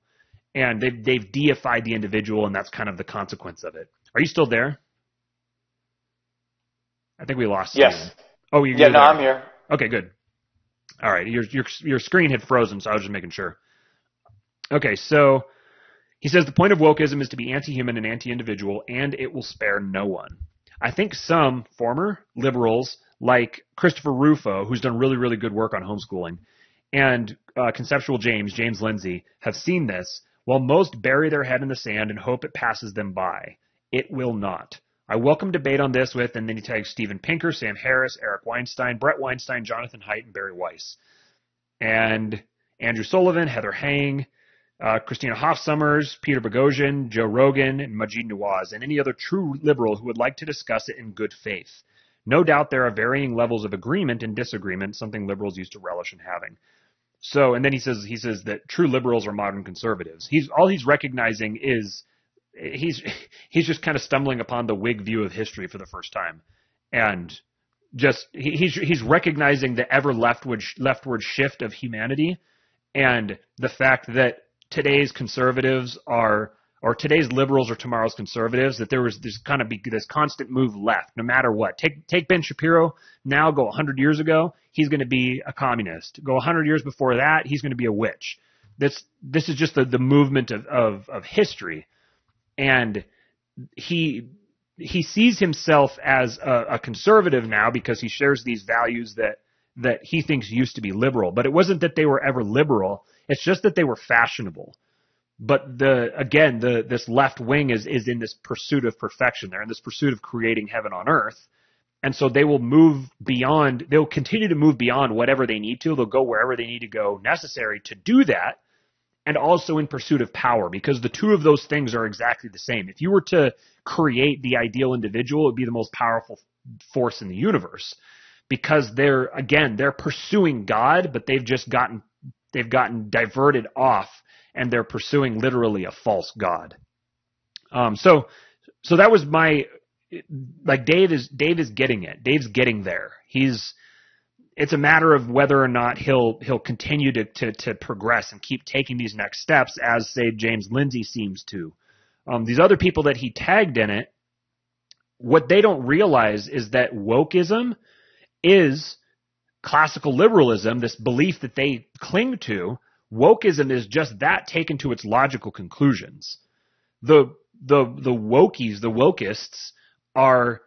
and they've they've deified the individual, and that's kind of the consequence of it. Are you still there? I think we lost. Yes. You. Oh, you yeah. No, there. I'm here. Okay, good. All right, your your your screen had frozen, so I was just making sure. Okay, so he says the point of wokeism is to be anti-human and anti-individual, and it will spare no one. I think some former liberals, like Christopher Rufo, who's done really really good work on homeschooling, and uh, Conceptual James, James Lindsay, have seen this while most bury their head in the sand and hope it passes them by, it will not. I welcome debate on this with, and then he tags Steven Pinker, Sam Harris, Eric Weinstein, Brett Weinstein, Jonathan Haidt, and Bari Weiss. And Andrew Sullivan, Heather Heying, uh, Christina Hoff Sommers, Peter Boghossian, Joe Rogan, and Maajid Nawaz, and any other true liberal who would like to discuss it in good faith. No doubt there are varying levels of agreement and disagreement, something liberals used to relish in having. So, and then he says he says that true liberals are modern conservatives. He's all he's recognizing is he's he's just kind of stumbling upon the Whig view of history for the first time, and just he's he's recognizing the ever leftward leftward shift of humanity, and the fact that today's conservatives are or today's liberals or tomorrow's conservatives that there was this kind of be this constant move left no matter what. Take take Ben Shapiro now go 100 years ago, he's going to be a communist. Go 100 years before that, he's going to be a witch. This this is just the the movement of of, of history, and he he sees himself as a, a conservative now because he shares these values that that he thinks used to be liberal. But it wasn't that they were ever liberal. It's just that they were fashionable. But the again the this left wing is is in this pursuit of perfection. They're in this pursuit of creating heaven on earth. And so they will move beyond they'll continue to move beyond whatever they need to. They'll go wherever they need to go necessary to do that and also in pursuit of power because the two of those things are exactly the same if you were to create the ideal individual it would be the most powerful force in the universe because they're again they're pursuing god but they've just gotten they've gotten diverted off and they're pursuing literally a false god. Um, so, so that was my, like Dave is, Dave is getting it. Dave's getting there. He's, it's a matter of whether or not he'll, he'll continue to, to, to progress and keep taking these next steps as say James Lindsay seems to. Um, these other people that he tagged in it, what they don't realize is that wokeism is classical liberalism, this belief that they cling to, wokeism is just that taken to its logical conclusions. The the the wokies, the wokists are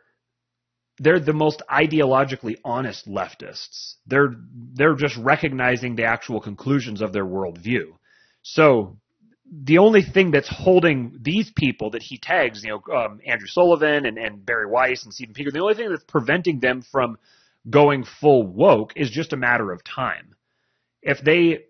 they're the most ideologically honest leftists. They're they're just recognizing the actual conclusions of their worldview. So the only thing that's holding these people that he tags, you know, um, Andrew Sullivan and, and Bari Weiss and Steven Pinker, the only thing that's preventing them from going full woke is just a matter of time if they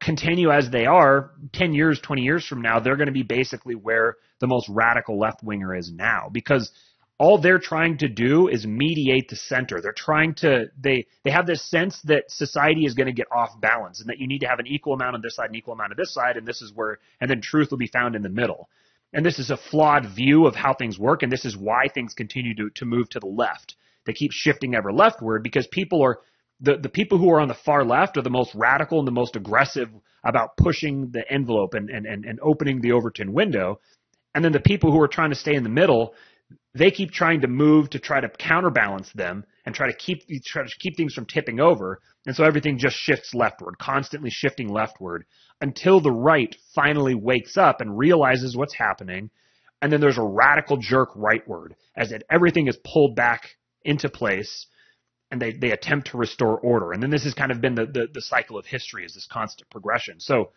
continue as they are, 10 years, 20 years from now, they're going to be basically where the most radical left winger is now because all they're trying to do is mediate the center. They're trying to, they, they have this sense that society is going to get off balance and that you need to have an equal amount on this side, an equal amount on this side, and this is where, and then truth will be found in the middle. And this is a flawed view of how things work, and this is why things continue to, to move to the left they keep shifting ever leftward because people are the, the people who are on the far left are the most radical and the most aggressive about pushing the envelope and, and, and, and opening the Overton window. And then the people who are trying to stay in the middle, they keep trying to move to try to counterbalance them and try to keep try to keep things from tipping over. And so everything just shifts leftward, constantly shifting leftward until the right finally wakes up and realizes what's happening. And then there's a radical jerk rightward as it, everything is pulled back into place and they, they attempt to restore order. And then this has kind of been the, the, the cycle of history is this constant progression. So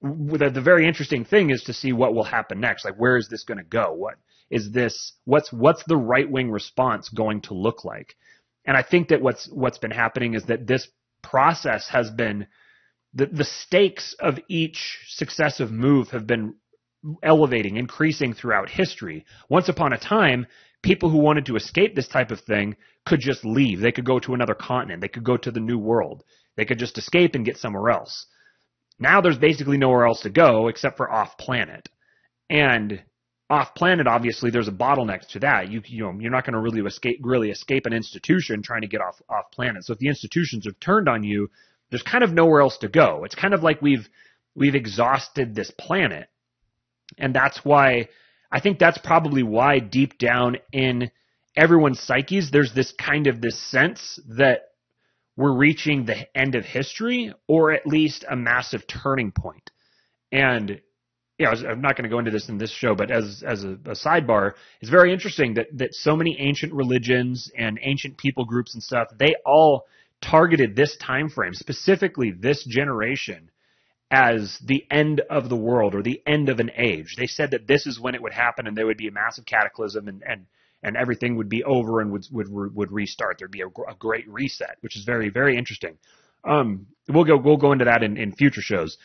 the, the very interesting thing is to see what will happen next. Like, where is this going to go? What is this? What's, what's the right wing response going to look like? And I think that what's, what's been happening is that this process has been, the, the stakes of each successive move have been elevating, increasing throughout history. Once upon a time, people who wanted to escape this type of thing could just leave. They could go to another continent. They could go to the new world. They could just escape and get somewhere else. Now there's basically nowhere else to go except for off planet. And off planet, obviously, there's a bottleneck to that. You, you know, you're not going to really escape, really escape an institution trying to get off, off planet. So if the institutions have turned on you, there's kind of nowhere else to go. It's kind of like we've, we've exhausted this planet. And that's why, I think that's probably why deep down in everyone's psyches, there's this kind of this sense that we're reaching the end of history or at least a massive turning point. And yeah, I'm not going to go into this in this show, but as as a, a, sidebar, it's very interesting that that so many ancient religions and ancient people groups and stuff, they all targeted this time frame, specifically this generation, as the end of the world or the end of an age. They said that this is when it would happen, and there would be a massive cataclysm, and and and everything would be over and would would would restart. There'd be a, a great reset, which is very very interesting. Um, we'll go we'll go into that in, in future shows.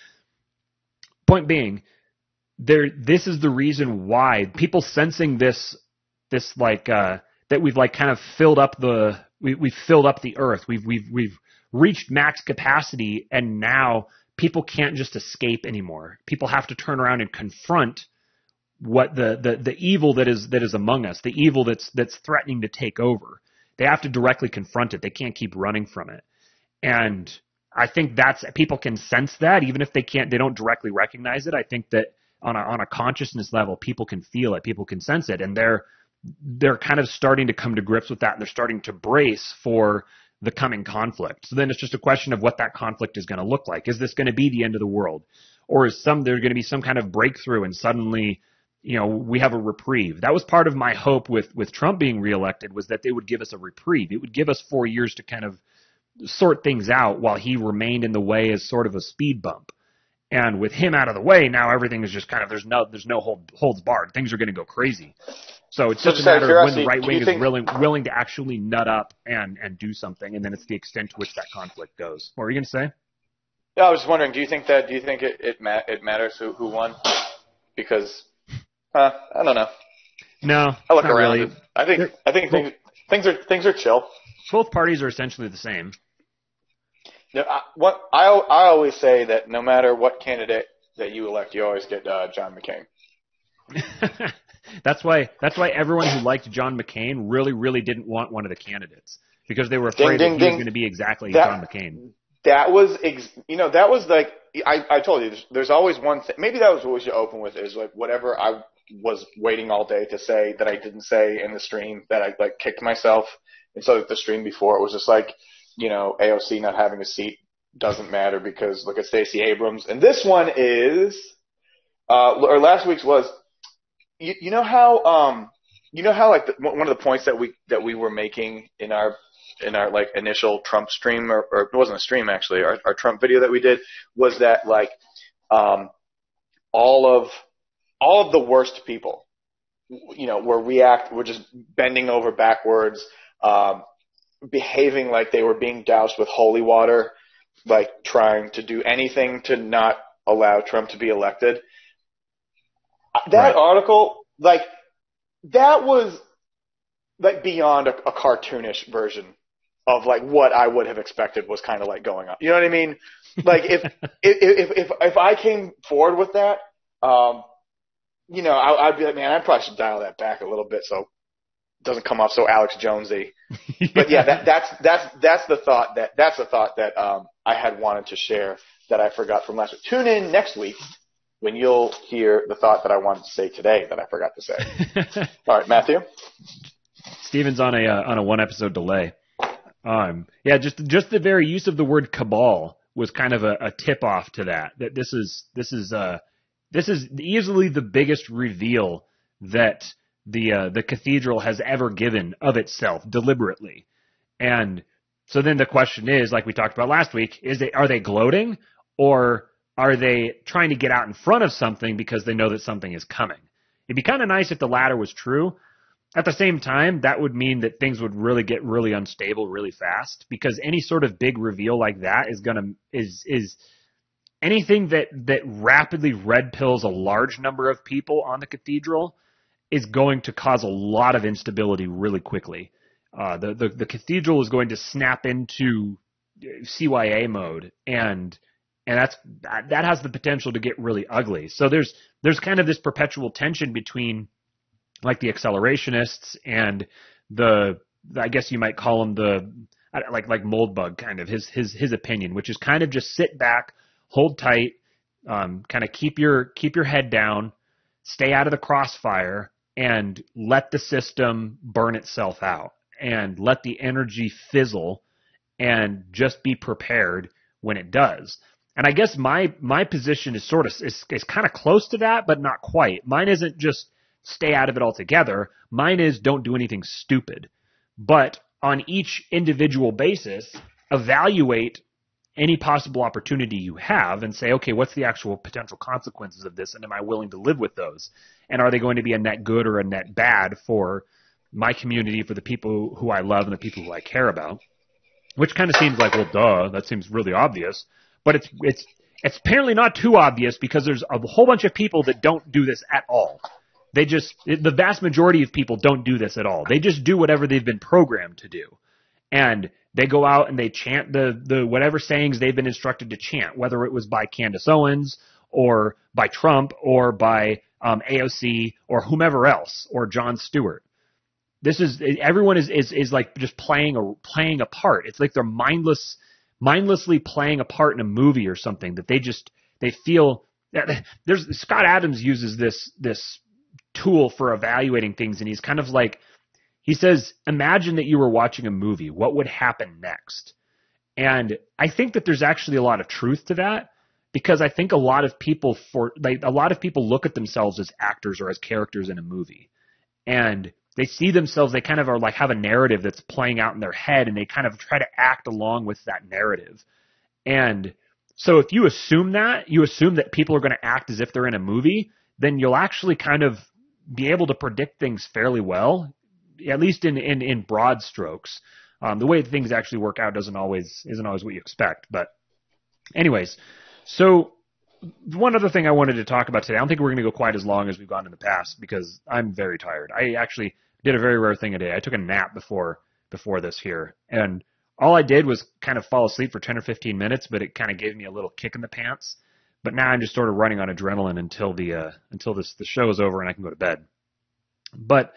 Point being, there this is the reason why people sensing this this like uh, that we've like kind of filled up the we we've filled up the earth. We've we've we've reached max capacity, and now people can't just escape anymore. People have to turn around and confront what the, the, the evil that is that is among us, the evil that's that's threatening to take over. They have to directly confront it. They can't keep running from it. And I think that's people can sense that even if they can't they don't directly recognize it. I think that on a on a consciousness level, people can feel it, people can sense it, and they're they're kind of starting to come to grips with that and they're starting to brace for the coming conflict. So then it's just a question of what that conflict is going to look like. Is this going to be the end of the world? Or is some there going to be some kind of breakthrough and suddenly you know, we have a reprieve. That was part of my hope with, with Trump being reelected was that they would give us a reprieve. It would give us four years to kind of sort things out while he remained in the way as sort of a speed bump. And with him out of the way, now everything is just kind of there's no there's no hold, holds barred. Things are going to go crazy. So it's so just a matter of when the right wing is think... willing willing to actually nut up and and do something, and then it's the extent to which that conflict goes. What were you going to say? Yeah, I was just wondering. Do you think that? Do you think it it, ma- it matters who who won? Because uh, I don't know. No, I look around. Really. I think They're, I think things, things are things are chill. Both parties are essentially the same. No, I, what I I always say that no matter what candidate that you elect, you always get uh, John McCain. that's why that's why everyone who liked John McCain really really didn't want one of the candidates because they were afraid ding, ding, that he was going to be exactly that, John McCain. That was ex- you know that was like I I told you there's, there's always one thing maybe that was what we should open with is like whatever I was waiting all day to say that I didn't say in the stream that I like kicked myself. And so the stream before it was just like, you know, AOC not having a seat doesn't matter because look at Stacey Abrams. And this one is, uh, or last week's was, you, you know how, um, you know how like the, one of the points that we, that we were making in our, in our like initial Trump stream or, or it wasn't a stream actually, our, our Trump video that we did was that like, um, all of all of the worst people, you know, were react, were just bending over backwards, um, behaving like they were being doused with holy water, like trying to do anything to not allow Trump to be elected. That right. article, like, that was like beyond a, a cartoonish version of like what I would have expected was kind of like going on. You know what I mean? Like if if if if, if I came forward with that, um, you know, I, would be like, man, I probably should dial that back a little bit so doesn't come off so Alex Jonesy. But yeah, that, that's that's that's the thought that that's the thought that um, I had wanted to share that I forgot from last week. Tune in next week when you'll hear the thought that I wanted to say today that I forgot to say. All right, Matthew. Steven's on a uh, on a one episode delay. Um, yeah, just just the very use of the word cabal was kind of a, a tip off to that. That this is this is uh this is easily the biggest reveal that the uh, the cathedral has ever given of itself deliberately. And so then the question is, like we talked about last week, is they are they gloating or are they trying to get out in front of something because they know that something is coming? It'd be kind of nice if the latter was true. At the same time, that would mean that things would really get really unstable really fast because any sort of big reveal like that is gonna is is anything that that rapidly red pills a large number of people on the cathedral is going to cause a lot of instability really quickly. Uh, the, the the cathedral is going to snap into CYA mode, and and that's that, that has the potential to get really ugly. So there's there's kind of this perpetual tension between like the accelerationists and the I guess you might call them the like like Moldbug kind of his his his opinion, which is kind of just sit back, hold tight, um, kind of keep your keep your head down, stay out of the crossfire, and let the system burn itself out, and let the energy fizzle, and just be prepared when it does. And I guess my my position is sort of is, is kind of close to that, but not quite. Mine isn't just stay out of it altogether. Mine is don't do anything stupid. But on each individual basis, evaluate any possible opportunity you have and say, okay, what's the actual potential consequences of this, and am I willing to live with those? And are they going to be a net good or a net bad for my community, for the people who I love and the people who I care about? Which kind of seems like, well, duh, that seems really obvious, but it's it's it's apparently not too obvious because there's a whole bunch of people that don't do this at all. They just the vast majority of people don't do this at all. They just do whatever they've been programmed to do. And they go out and they chant the, the whatever sayings they've been instructed to chant, whether it was by Candace Owens or by Trump or by um, AOC or whomever else or Jon Stewart. This is everyone is, is is like just playing a playing a part. It's like they're mindless, mindlessly playing a part in a movie or something that they just they feel. There's Scott Adams uses this this tool for evaluating things, and he's kind of like he says, imagine that you were watching a movie. What would happen next? And I think that there's actually a lot of truth to that because I think a lot of people for like a lot of people look at themselves as actors or as characters in a movie. And they see themselves, they kind of are like have a narrative that's playing out in their head and they kind of try to act along with that narrative. And so if you assume that, you assume that people are going to act as if they're in a movie, then you'll actually kind of be able to predict things fairly well at least in in, in broad strokes. Um, the way things actually work out doesn't always isn't always what you expect. But, anyways, so one other thing I wanted to talk about today. I don't think we're going to go quite as long as we've gone in the past because I'm very tired. I actually did a very rare thing today. I took a nap before before this here, and all I did was kind of fall asleep for 10 or 15 minutes, but it kind of gave me a little kick in the pants. But now I'm just sort of running on adrenaline until the uh, until this the show is over and I can go to bed. But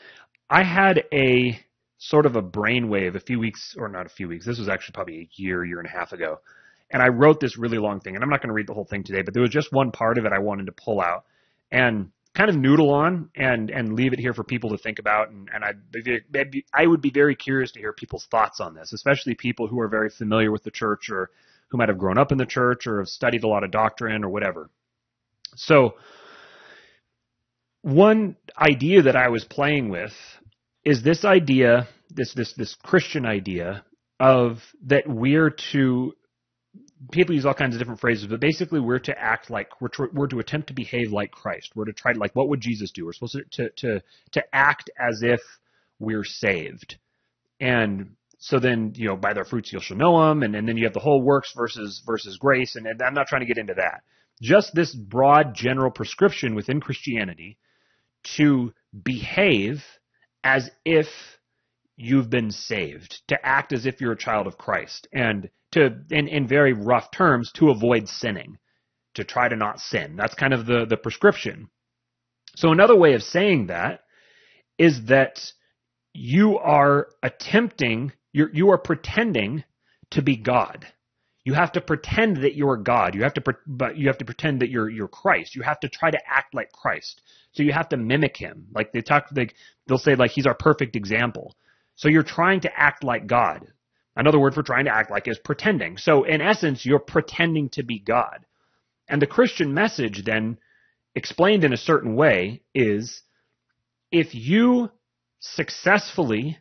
I had a sort of a brainwave a few weeks, or not a few weeks. This was actually probably a year, year and a half ago. And I wrote this really long thing, and I'm not going to read the whole thing today, but there was just one part of it I wanted to pull out and kind of noodle on and and leave it here for people to think about. And, and I'd be, I would be very curious to hear people's thoughts on this, especially people who are very familiar with the church or who might have grown up in the church or have studied a lot of doctrine or whatever. So one idea that I was playing with is this idea, this this this Christian idea of that we're to people use all kinds of different phrases, but basically we're to act like we're to, we're to attempt to behave like Christ. We're to try to like what would Jesus do? We're supposed to to to act as if we're saved, and so then you know by their fruits you shall know them, and, and then you have the whole works versus versus grace, and, and I'm not trying to get into that. Just this broad general prescription within Christianity to behave as if you've been saved, to act as if you're a child of Christ, and to, in, in very rough terms, to avoid sinning, to try to not sin. That's kind of the, the prescription. So another way of saying that is that you are attempting, you're, you are pretending to be God. You have to pretend that you're God. You have to, but you have to pretend that you're you're Christ. You have to try to act like Christ. So you have to mimic him. Like they talk, like they'll say, like he's our perfect example. So you're trying to act like God. Another word for trying to act like is pretending. So in essence, you're pretending to be God. And the Christian message then explained in a certain way is if you successfully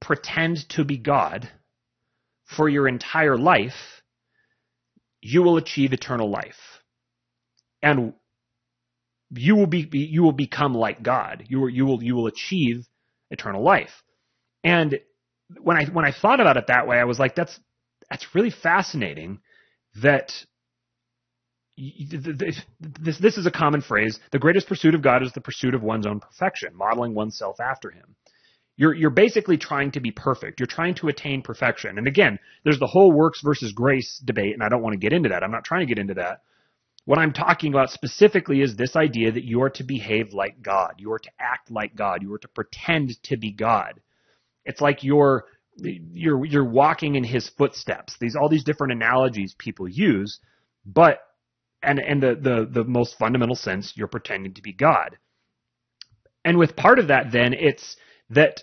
pretend to be God for your entire life, you will achieve eternal life. And you will be, you will become like God. You will, you will, you will achieve eternal life. And when I, when I thought about it that way, I was like, that's, that's really fascinating that this, this is a common phrase. The greatest pursuit of God is the pursuit of one's own perfection, modeling oneself after him. You're, you're basically trying to be perfect. You're trying to attain perfection. And again, there's the whole works versus grace debate, and I don't want to get into that. I'm not trying to get into that. What I'm talking about specifically is this idea that you are to behave like God. You are to act like God. You are to pretend to be God. It's like you're you're you're walking in his footsteps. These all these different analogies people use, but and and the the the most fundamental sense you're pretending to be God. And with part of that then it's that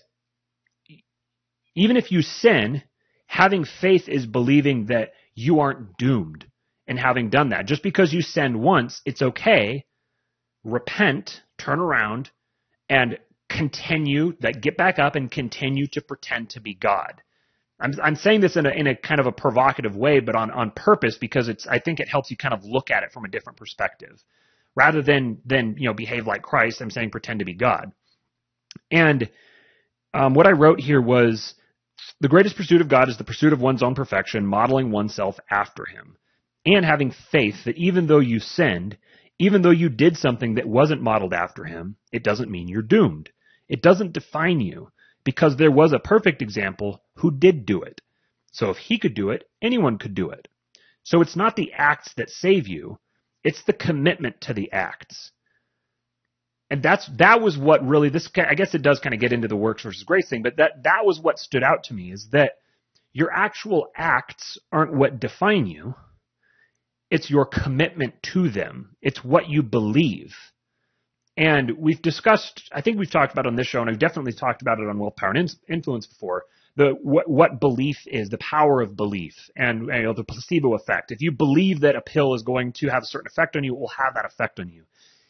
even if you sin, having faith is believing that you aren't doomed and having done that. Just because you sin once, it's okay. Repent, turn around, and continue that get back up and continue to pretend to be God. I'm, I'm saying this in a, in a kind of a provocative way, but on, on purpose because it's, I think it helps you kind of look at it from a different perspective. Rather than, than, you know, behave like Christ, I'm saying pretend to be God. And, um, what I wrote here was, the greatest pursuit of God is the pursuit of one's own perfection, modeling oneself after him, and having faith that even though you sinned, even though you did something that wasn't modeled after him, it doesn't mean you're doomed. It doesn't define you because there was a perfect example who did do it. So if he could do it, anyone could do it. So it's not the acts that save you, it's the commitment to the acts. And that's that was what really this I guess it does kind of get into the works versus grace thing, but that that was what stood out to me is that your actual acts aren't what define you. It's your commitment to them. It's what you believe. And we've discussed, I think we've talked about on this show, and I've definitely talked about it on Willpower and Influence before, the what, what belief is, the power of belief, and you know, the placebo effect. If you believe that a pill is going to have a certain effect on you, it will have that effect on you.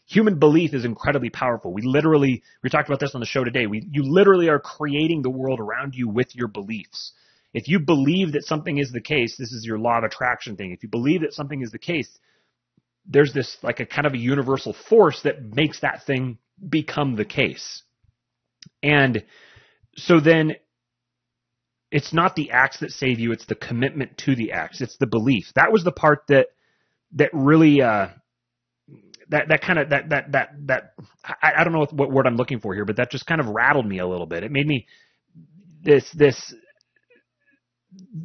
Human belief is incredibly powerful. We literally, we talked about this on the show today. We, you literally are creating the world around you with your beliefs. If you believe that something is the case, this is your law of attraction thing. If you believe that something is the case, there's this like a kind of a universal force that makes that thing become the case. And so then it's not the acts that save you, it's the commitment to the acts. It's the belief. That was the part that that really uh that that kind of that that that that I, I don't know what word I'm looking for here, but that just kind of rattled me a little bit. It made me this this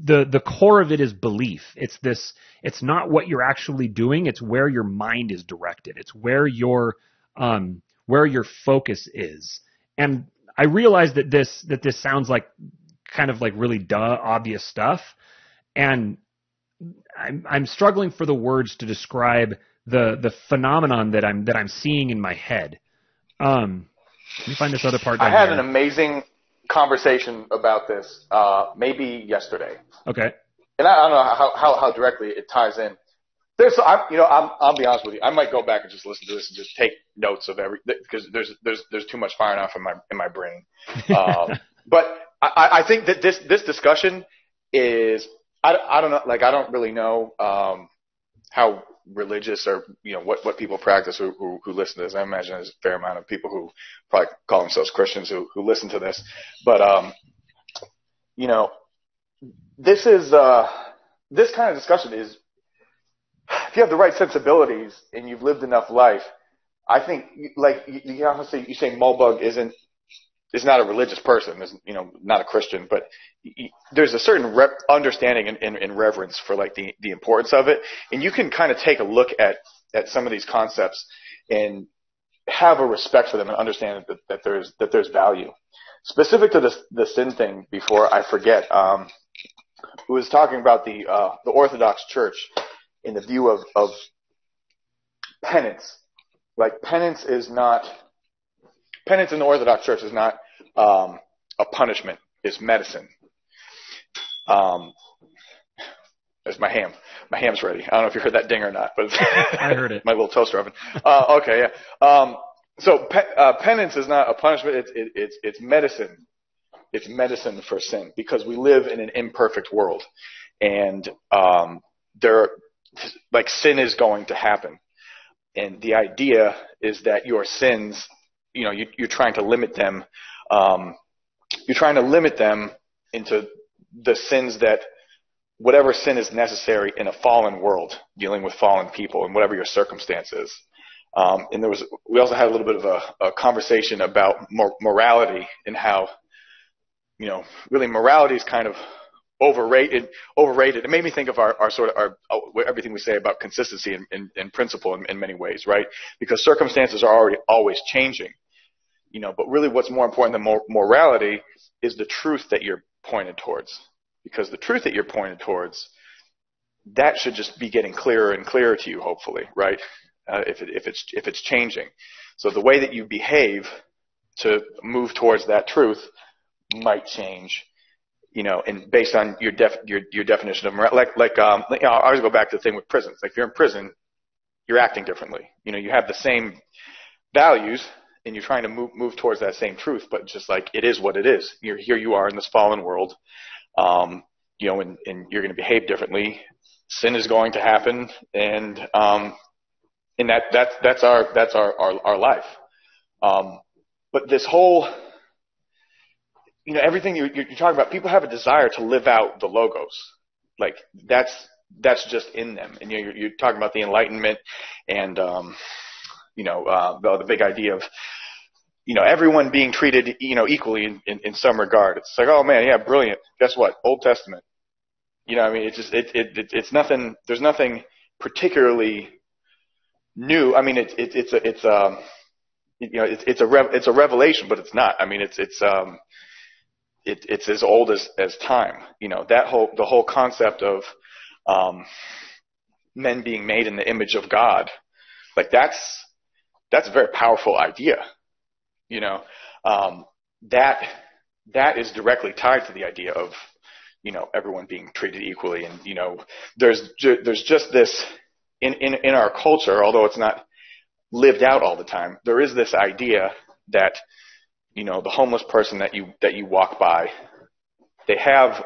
the the core of it is belief. It's this. It's not what you're actually doing. It's where your mind is directed. It's where your um where your focus is. And I realize that this that this sounds like kind of like really duh obvious stuff, and I'm I'm struggling for the words to describe the the phenomenon that I'm that I'm seeing in my head. Um, let me find this other part. I had here. an amazing conversation about this uh, maybe yesterday. Okay. And I, I don't know how, how, how directly it ties in. There's, I, you know, I'm, I'll be honest with you. I might go back and just listen to this and just take notes of every because there's there's there's too much firing off in my in my brain. Um, but I, I think that this this discussion is I, I don't know like I don't really know um, how religious or you know what what people practice who, who who listen to this. I imagine there's a fair amount of people who probably call themselves Christians who who listen to this. But um, you know, this is uh, this kind of discussion is if you have the right sensibilities and you've lived enough life. I think, like you, you honestly, you say Moldbug isn't is not a religious person, is you know not a Christian, but there's a certain rep, understanding and, and, and, reverence for like the the importance of it, and you can kind of take a look at at some of these concepts and have a respect for them and understand that, that there's that there's value. specific to the the sin thing. Before I forget, um, who was talking about the uh, the Orthodox Church in the view of of penance. Like penance is not penance in the Orthodox Church is not um, a punishment; it's medicine. Um, there's my ham. My ham's ready. I don't know if you heard that ding or not, but I heard it. my little toaster oven. Uh, okay, yeah. Um, so pe- uh, penance is not a punishment; it's it, it's it's medicine. It's medicine for sin because we live in an imperfect world, and um, there, like sin is going to happen, and the idea is that your sins, you know, you, you're trying to limit them. Um, you're trying to limit them into the sins that whatever sin is necessary in a fallen world, dealing with fallen people, and whatever your circumstances. Um, and there was, we also had a little bit of a, a conversation about mor- morality and how, you know, really morality is kind of overrated. Overrated. It made me think of our, our sort of our everything we say about consistency and, and principle in, in many ways, right? Because circumstances are already always changing, you know. But really, what's more important than mor- morality is the truth that you're pointed towards because the truth that you're pointed towards, that should just be getting clearer and clearer to you, hopefully, right? Uh, if, it, if it's if it's changing, so the way that you behave to move towards that truth might change, you know, and based on your def, your your definition of morality. Like like um, you know, I always go back to the thing with prisons. Like if you're in prison, you're acting differently. You know, you have the same values, and you're trying to move move towards that same truth, but just like it is what it is. You're here. You are in this fallen world um, you know, and, and you're going to behave differently. Sin is going to happen, and um, and that that's that's our that's our our, our life. Um, but this whole, you know, everything you're, you're talking about, people have a desire to live out the logos. Like that's that's just in them. And you're, you're talking about the Enlightenment, and um, you know, uh, the, the big idea of you know, everyone being treated, you know, equally in, in, in some regard. It's like, oh man, yeah, brilliant. Guess what? Old Testament. You know, I mean, it's just, it, it, it it's nothing, there's nothing particularly new. I mean, it's, it, it's a, it's, um, you know, it's, it's a, rev, it's a revelation, but it's not. I mean, it's, it's, um, it, it's as old as, as time. You know, that whole, the whole concept of, um, men being made in the image of God, like that's, that's a very powerful idea you know, um, that that is directly tied to the idea of you know everyone being treated equally, and you know, there's ju- there's just this in, in in our culture, although it's not lived out all the time. There is this idea that you know the homeless person that you that you walk by, they have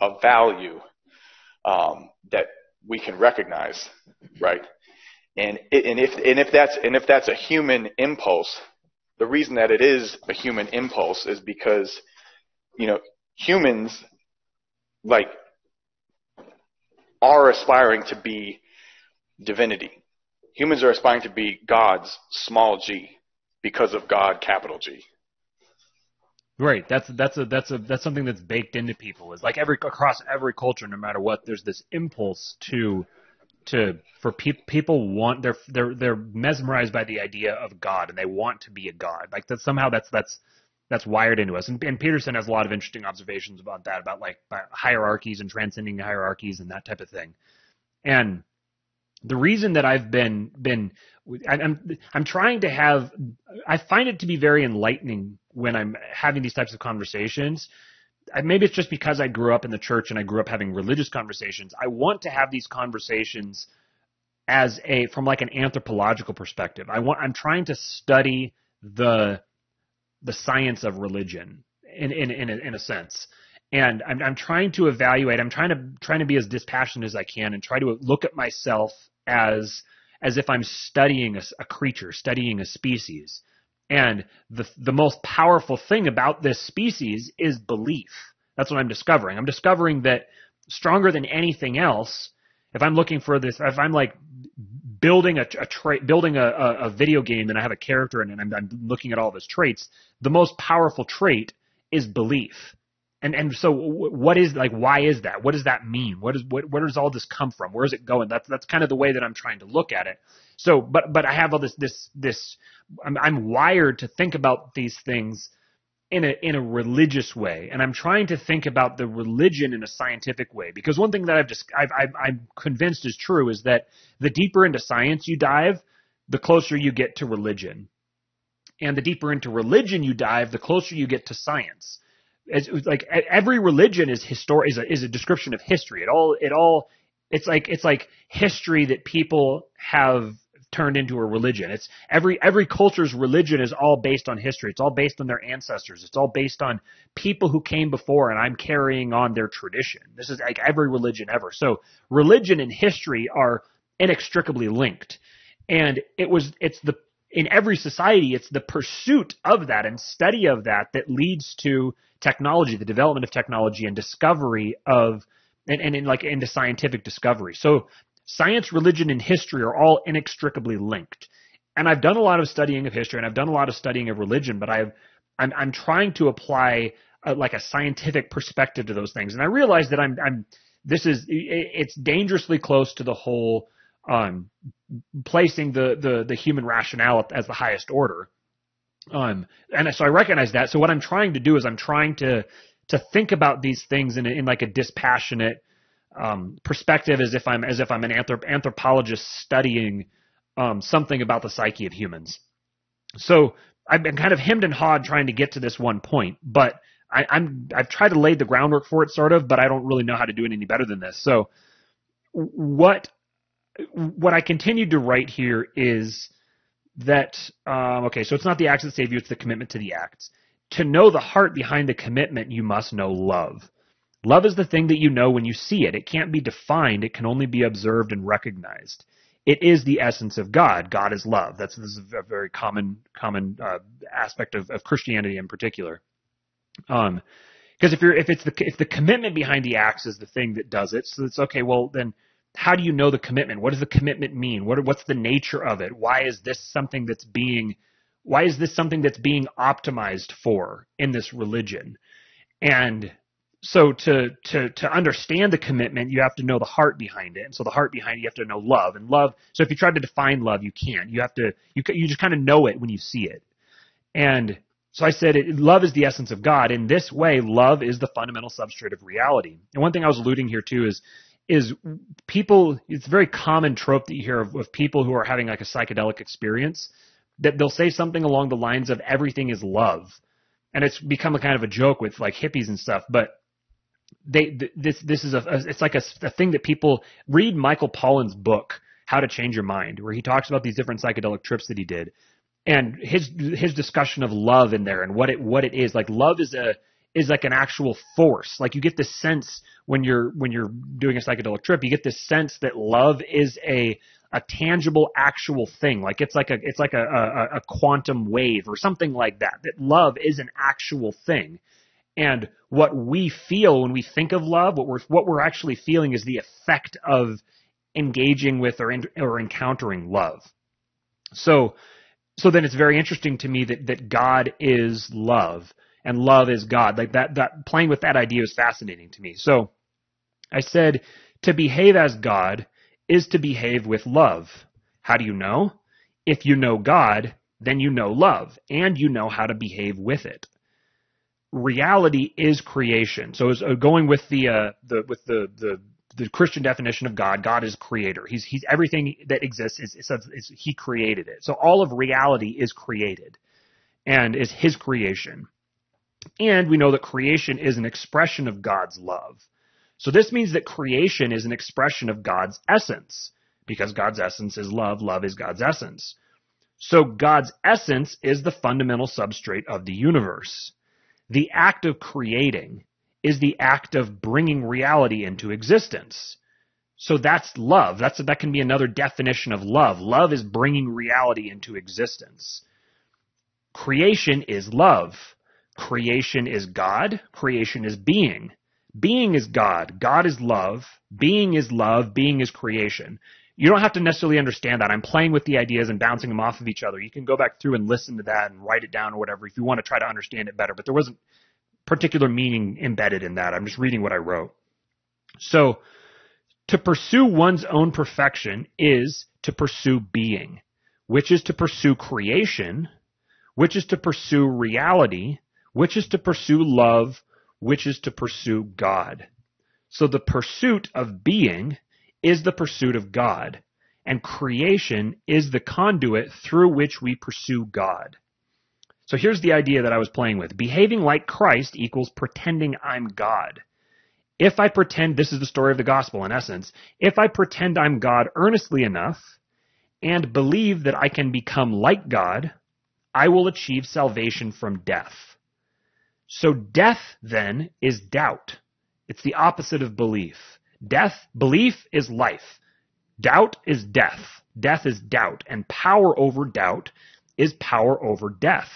a value um, that we can recognize, right? And and if and if that's and if that's a human impulse the reason that it is a human impulse is because, you know, humans, like, are aspiring to be divinity. Humans are aspiring to be God's small g because of God, capital G. Right. That's that's a that's a that's something that's baked into people. Is like every across every culture, no matter what, there's this impulse to to for pe- people want they're they're they're mesmerized by the idea of God and they want to be a God. Like that somehow that's that's that's wired into us. And, and Peterson has a lot of interesting observations about that, about like hierarchies and transcending hierarchies and that type of thing. And the reason that I've been been I'm I'm trying to have I find it to be very enlightening when I'm having these types of conversations maybe it's just because I grew up in the church and I grew up having religious conversations. I want to have these conversations as a from like an anthropological perspective. I want I'm trying to study the the science of religion in in in a, in a sense. And I'm I'm trying to evaluate. I'm trying to trying to be as dispassionate as I can and try to look at myself as as if I'm studying a, a creature, studying a species. And the, the most powerful thing about this species is belief. That's what I'm discovering. I'm discovering that stronger than anything else, if I'm looking for this, if I'm like building a, a trait, building a, a, a, video game and I have a character in it and I'm, I'm looking at all of his traits, the most powerful trait is belief. And and so what is like why is that? What does that mean? What is what where does all this come from? Where is it going? That's that's kind of the way that I'm trying to look at it. So but but I have all this this this I'm, I'm wired to think about these things in a in a religious way, and I'm trying to think about the religion in a scientific way. Because one thing that I've just I've, I've, I'm convinced is true is that the deeper into science you dive, the closer you get to religion, and the deeper into religion you dive, the closer you get to science. Like every religion is histor- is a, is a description of history. It all it all it's like it's like history that people have turned into a religion. It's every every culture's religion is all based on history. It's all based on their ancestors. It's all based on people who came before, and I'm carrying on their tradition. This is like every religion ever. So religion and history are inextricably linked, and it was it's the in every society it's the pursuit of that and study of that that leads to technology, the development of technology and discovery of and, and in like into scientific discovery. So science, religion, and history are all inextricably linked. And I've done a lot of studying of history and I've done a lot of studying of religion, but I've I'm, I'm trying to apply a, like a scientific perspective to those things. And I realize that I'm I'm this is it's dangerously close to the whole um, placing the, the the human rationale as the highest order. Um, and so I recognize that. So what I'm trying to do is I'm trying to to think about these things in, in like a dispassionate um, perspective as if I'm as if I'm an anthrop- anthropologist studying um, something about the psyche of humans. So I've been kind of hemmed and hawed trying to get to this one point, but I, I'm I've tried to lay the groundwork for it, sort of, but I don't really know how to do it any better than this. So what what I continued to write here is that um, okay, so it's not the acts that save you; it's the commitment to the acts. To know the heart behind the commitment, you must know love. Love is the thing that you know when you see it. It can't be defined, it can only be observed and recognized. It is the essence of God. God is love. That's this is a very common common uh, aspect of, of Christianity in particular. Um, because if you're if it's the if the commitment behind the acts is the thing that does it, so it's okay. Well, then how do you know the commitment? What does the commitment mean? What what's the nature of it? Why is this something that's being why is this something that's being optimized for in this religion? And so to to to understand the commitment, you have to know the heart behind it. And so the heart behind it, you have to know love. And love. So if you try to define love, you can't. You have to. You you just kind of know it when you see it. And so I said, it, love is the essence of God. In this way, love is the fundamental substrate of reality. And one thing I was alluding here to is is people. It's a very common trope that you hear of, of people who are having like a psychedelic experience that they'll say something along the lines of everything is love. And it's become a kind of a joke with like hippies and stuff, but they this this is a, it's like a, a thing that people read Michael Pollan's book How to Change Your Mind, where he talks about these different psychedelic trips that he did, and his his discussion of love in there and what it what it is like. Love is a is like an actual force. Like you get this sense when you're when you're doing a psychedelic trip, you get this sense that love is a a tangible actual thing. Like it's like a it's like a, a, a quantum wave or something like that. That love is an actual thing. And what we feel when we think of love, what we're what we're actually feeling is the effect of engaging with or in, or encountering love. So so then it's very interesting to me that that God is love and love is God. Like that that playing with that idea is fascinating to me. So I said to behave as God is to behave with love. How do you know? If you know God, then you know love and you know how to behave with it reality is creation. So uh, going with the uh, the with the the the Christian definition of God, God is creator. He's he's everything that exists is, is, is he created it. So all of reality is created and is his creation. And we know that creation is an expression of God's love. So this means that creation is an expression of God's essence because God's essence is love, love is God's essence. So God's essence is the fundamental substrate of the universe. The act of creating is the act of bringing reality into existence. So that's love. That's that can be another definition of love. Love is bringing reality into existence. Creation is love. Creation is God. Creation is being. Being is God. God is love. Being is love. Being is creation. You don't have to necessarily understand that. I'm playing with the ideas and bouncing them off of each other. You can go back through and listen to that and write it down or whatever if you want to try to understand it better. But there wasn't particular meaning embedded in that. I'm just reading what I wrote. So, to pursue one's own perfection is to pursue being, which is to pursue creation, which is to pursue reality, which is to pursue love, which is to pursue God. So the pursuit of being is the pursuit of God, and creation is the conduit through which we pursue God. So here's the idea that I was playing with. Behaving like Christ equals pretending I'm God. If I pretend, this is the story of the gospel in essence, if I pretend I'm God earnestly enough and believe that I can become like God, I will achieve salvation from death. So death then is doubt. It's the opposite of belief. Death, belief is life. Doubt is death. Death is doubt. And power over doubt is power over death.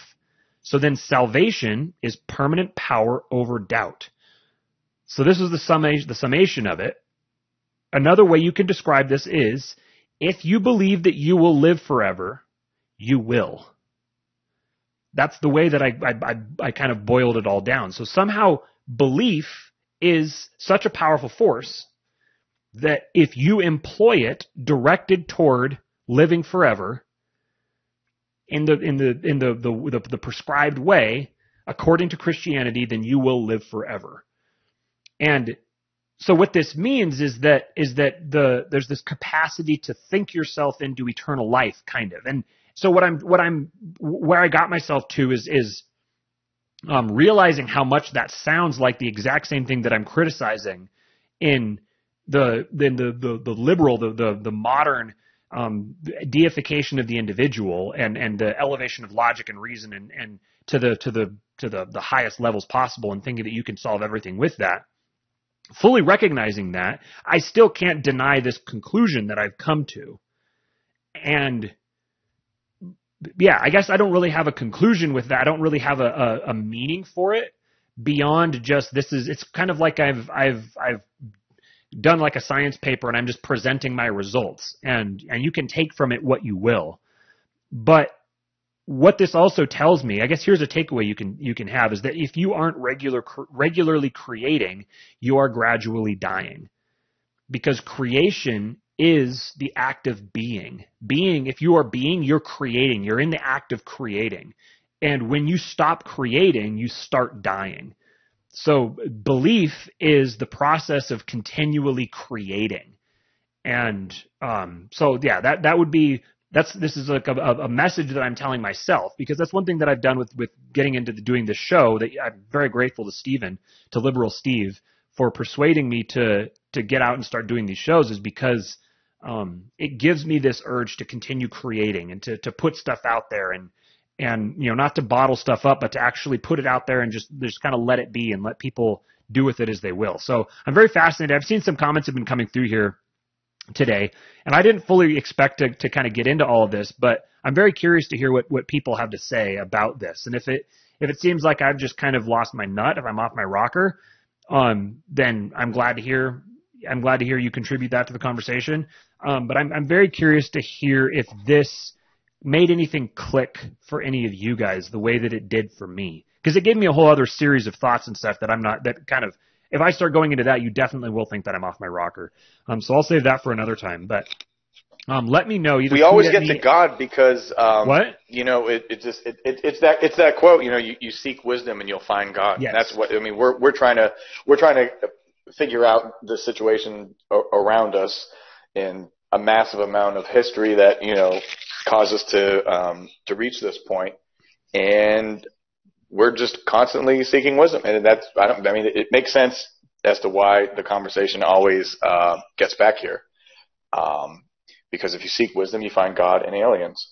So then salvation is permanent power over doubt. So this is the summation, the summation of it. Another way you can describe this is if you believe that you will live forever, you will. That's the way that I, I, I, I kind of boiled it all down. So somehow belief is such a powerful force that if you employ it directed toward living forever in the in the in the the, the, the prescribed way according to Christianity, then you will live forever. And so what this means is that is that the there's this capacity to think yourself into eternal life, kind of. And so what I'm what I'm where I got myself to is is um, realizing how much that sounds like the exact same thing that I'm criticizing in the in the the, the liberal the the, the modern um, deification of the individual and and the elevation of logic and reason and and to the to the to the the highest levels possible and thinking that you can solve everything with that. Fully recognizing that i still can't deny this conclusion that i've come to. And yeah, I guess I don't really have a conclusion with that. I don't really have a, a, a meaning for it beyond just this is. It's kind of like I've I've I've done like a science paper and I'm just presenting my results, and and you can take from it what you will. But what this also tells me, I guess here's a takeaway you can you can have is that if you aren't regular regularly creating, you are gradually dying. Because creation is the act of being. Being, if you are being, you're creating. You're in the act of creating. And when you stop creating, you start dying. So belief is the process of continually creating. And um, so, yeah, that that would be that's this is like a, a, message that I'm telling myself because that's one thing that I've done with with getting into the, doing this show. That I'm very grateful to Stephen, to Liberal Steve, for persuading me to to get out and start doing these shows is because um, it gives me this urge to continue creating and to to put stuff out there and and you know not to bottle stuff up but to actually put it out there and just just kind of let it be and let people do with it as they will. So I'm very fascinated. I've seen some comments have been coming through here today, and I didn't fully expect to to kind of get into all of this, but I'm very curious to hear what what people have to say about this. And if it if it seems like I've just kind of lost my nut, if I'm off my rocker, um, then I'm glad to hear I'm glad to hear you contribute that to the conversation. Um, but I'm, I'm very curious to hear if this made anything click for any of you guys the way that it did for me. Because it gave me a whole other series of thoughts and stuff that I'm not, that kind of, if I start going into that, you definitely will think that I'm off my rocker. Um, so I'll save that for another time. But um, let me know. we always get me. to God because um, what you know. It, it just it, it, it's that it's that quote. You know, you, you seek wisdom and you'll find God. Yes. that's what I mean. We're we're trying to we're trying to figure out the situation around us in a massive amount of history that you know caused us to um, to reach this point, and we're just constantly seeking wisdom, and that's I don't I mean it makes sense as to why the conversation always uh, gets back here, um, because if you seek wisdom, you find God and aliens,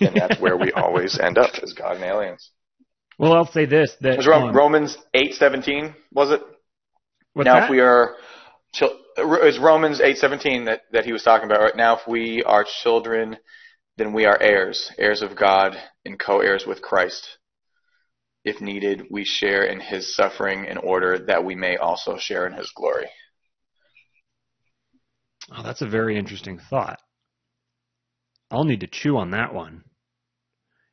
and that's where we always end up is God and aliens. Well, I'll say this: that was Romans eight seventeen, was it? Now, that? if we are, it's Romans eight seventeen that that he was talking about. Right now, if we are children, then we are heirs, heirs of God, and co-heirs with Christ. If needed, we share in His suffering in order that we may also share in His glory. Oh, that's a very interesting thought. I'll need to chew on that one.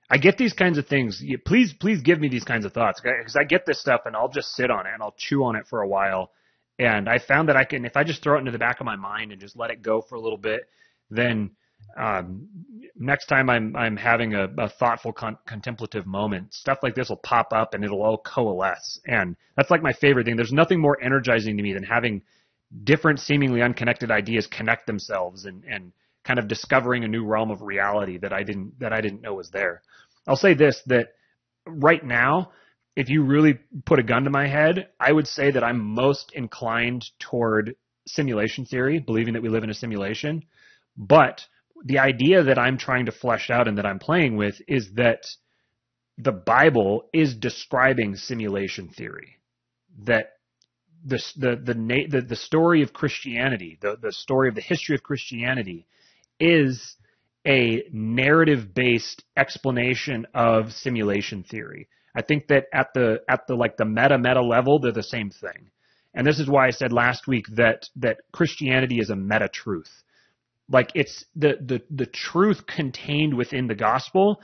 I get these kinds of things. Please, please give me these kinds of thoughts because I get this stuff and I'll just sit on it and I'll chew on it for a while. And I found that I can, if I just throw it into the back of my mind and just let it go for a little bit, then um, next time I'm I'm having a, a thoughtful con- contemplative moment, stuff like this will pop up and it'll all coalesce. And that's like my favorite thing. There's nothing more energizing to me than having different seemingly unconnected ideas connect themselves and and kind of discovering a new realm of reality that I didn't that I didn't know was there. I'll say this that right now, if you really put a gun to my head, I would say that I'm most inclined toward simulation theory, believing that we live in a simulation. But the idea that I'm trying to flesh out and that I'm playing with is that the Bible is describing simulation theory. That the the the the, the story of Christianity, the the story of the history of Christianity, is a narrative based explanation of simulation theory. I think that at the at the like the meta meta level, they're the same thing. And this is why I said last week that that Christianity is a meta truth. Like it's the the the truth contained within the gospel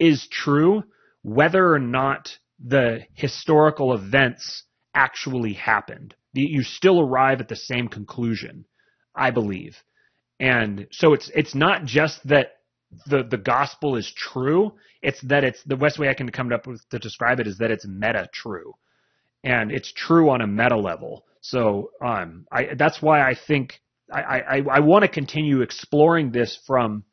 is true whether or not the historical events actually happened. You still arrive at the same conclusion, I believe. And so it's it's not just that the the gospel is true. It's that it's the best way I can come up with to describe it is that it's meta true, and it's true on a meta level. So um, I that's why I think I I, I want to continue exploring this from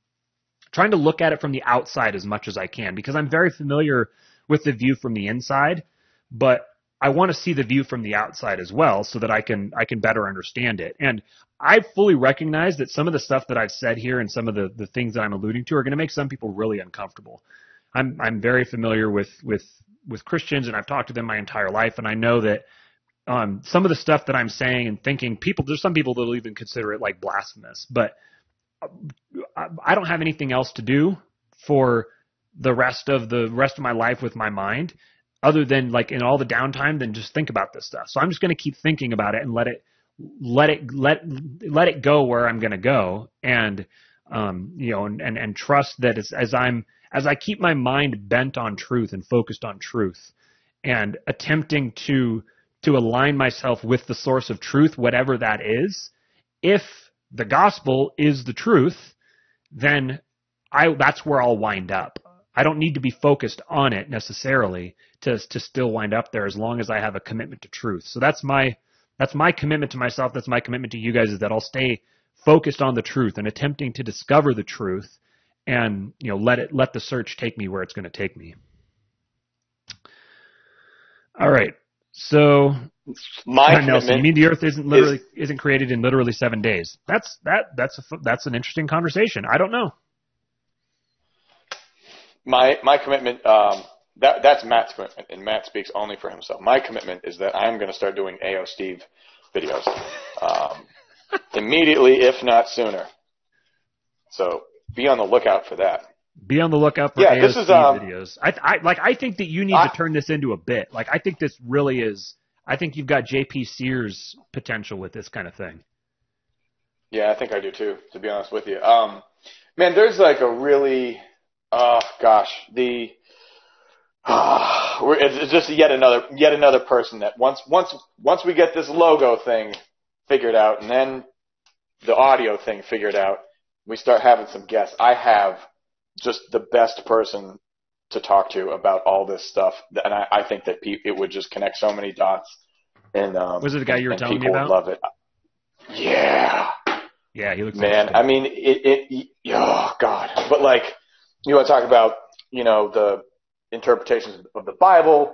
trying to look at it from the outside as much as I can because I'm very familiar with the view from the inside, but I want to see the view from the outside as well so that I can I can better understand it. And I fully recognize that some of the stuff that I've said here and some of the, the things that I'm alluding to are going to make some people really uncomfortable. I'm I'm very familiar with with with Christians and I've talked to them my entire life and I know that um, some of the stuff that I'm saying and thinking people there's some people that'll even consider it like blasphemous, but I don't have anything else to do for the rest of the rest of my life with my mind other than like in all the downtime than just think about this stuff. So I'm just going to keep thinking about it and let it let it let let it go where I'm going to go and um you know and and, and trust that as, as I'm as I keep my mind bent on truth and focused on truth and attempting to to align myself with the source of truth whatever that is if the gospel is the truth then I that's where I'll wind up. I don't need to be focused on it necessarily to to still wind up there as long as I have a commitment to truth. So that's my that's my commitment to myself. That's my commitment to you guys is that I'll stay focused on the truth and attempting to discover the truth and you know let it let the search take me where it's going to take me. All right. So my Nelson, you mean the Earth isn't literally is, isn't created in literally seven days? That's that that's a, that's an interesting conversation. I don't know. My my commitment um, that that's Matt's commitment, and Matt speaks only for himself. My commitment is that I'm going to start doing AO Steve videos um, immediately, if not sooner. So be on the lookout for that. Be on the lookout for yeah, AO this Steve is, um, videos. I, I like. I think that you need I, to turn this into a bit. Like I think this really is. I think you've got JP Sears potential with this kind of thing. Yeah, I think I do too. To be honest with you, um, man, there's like a really, oh gosh, the it's just yet another yet another person that once once once we get this logo thing figured out and then the audio thing figured out, we start having some guests. I have just the best person to talk to about all this stuff, and I, I think that pe- it would just connect so many dots. And um, was it the guy you were telling me about? Would love it. Yeah. Yeah, he looks. Man, I mean, it, it. Oh God, but like, you want to talk about, you know, the interpretations of the Bible,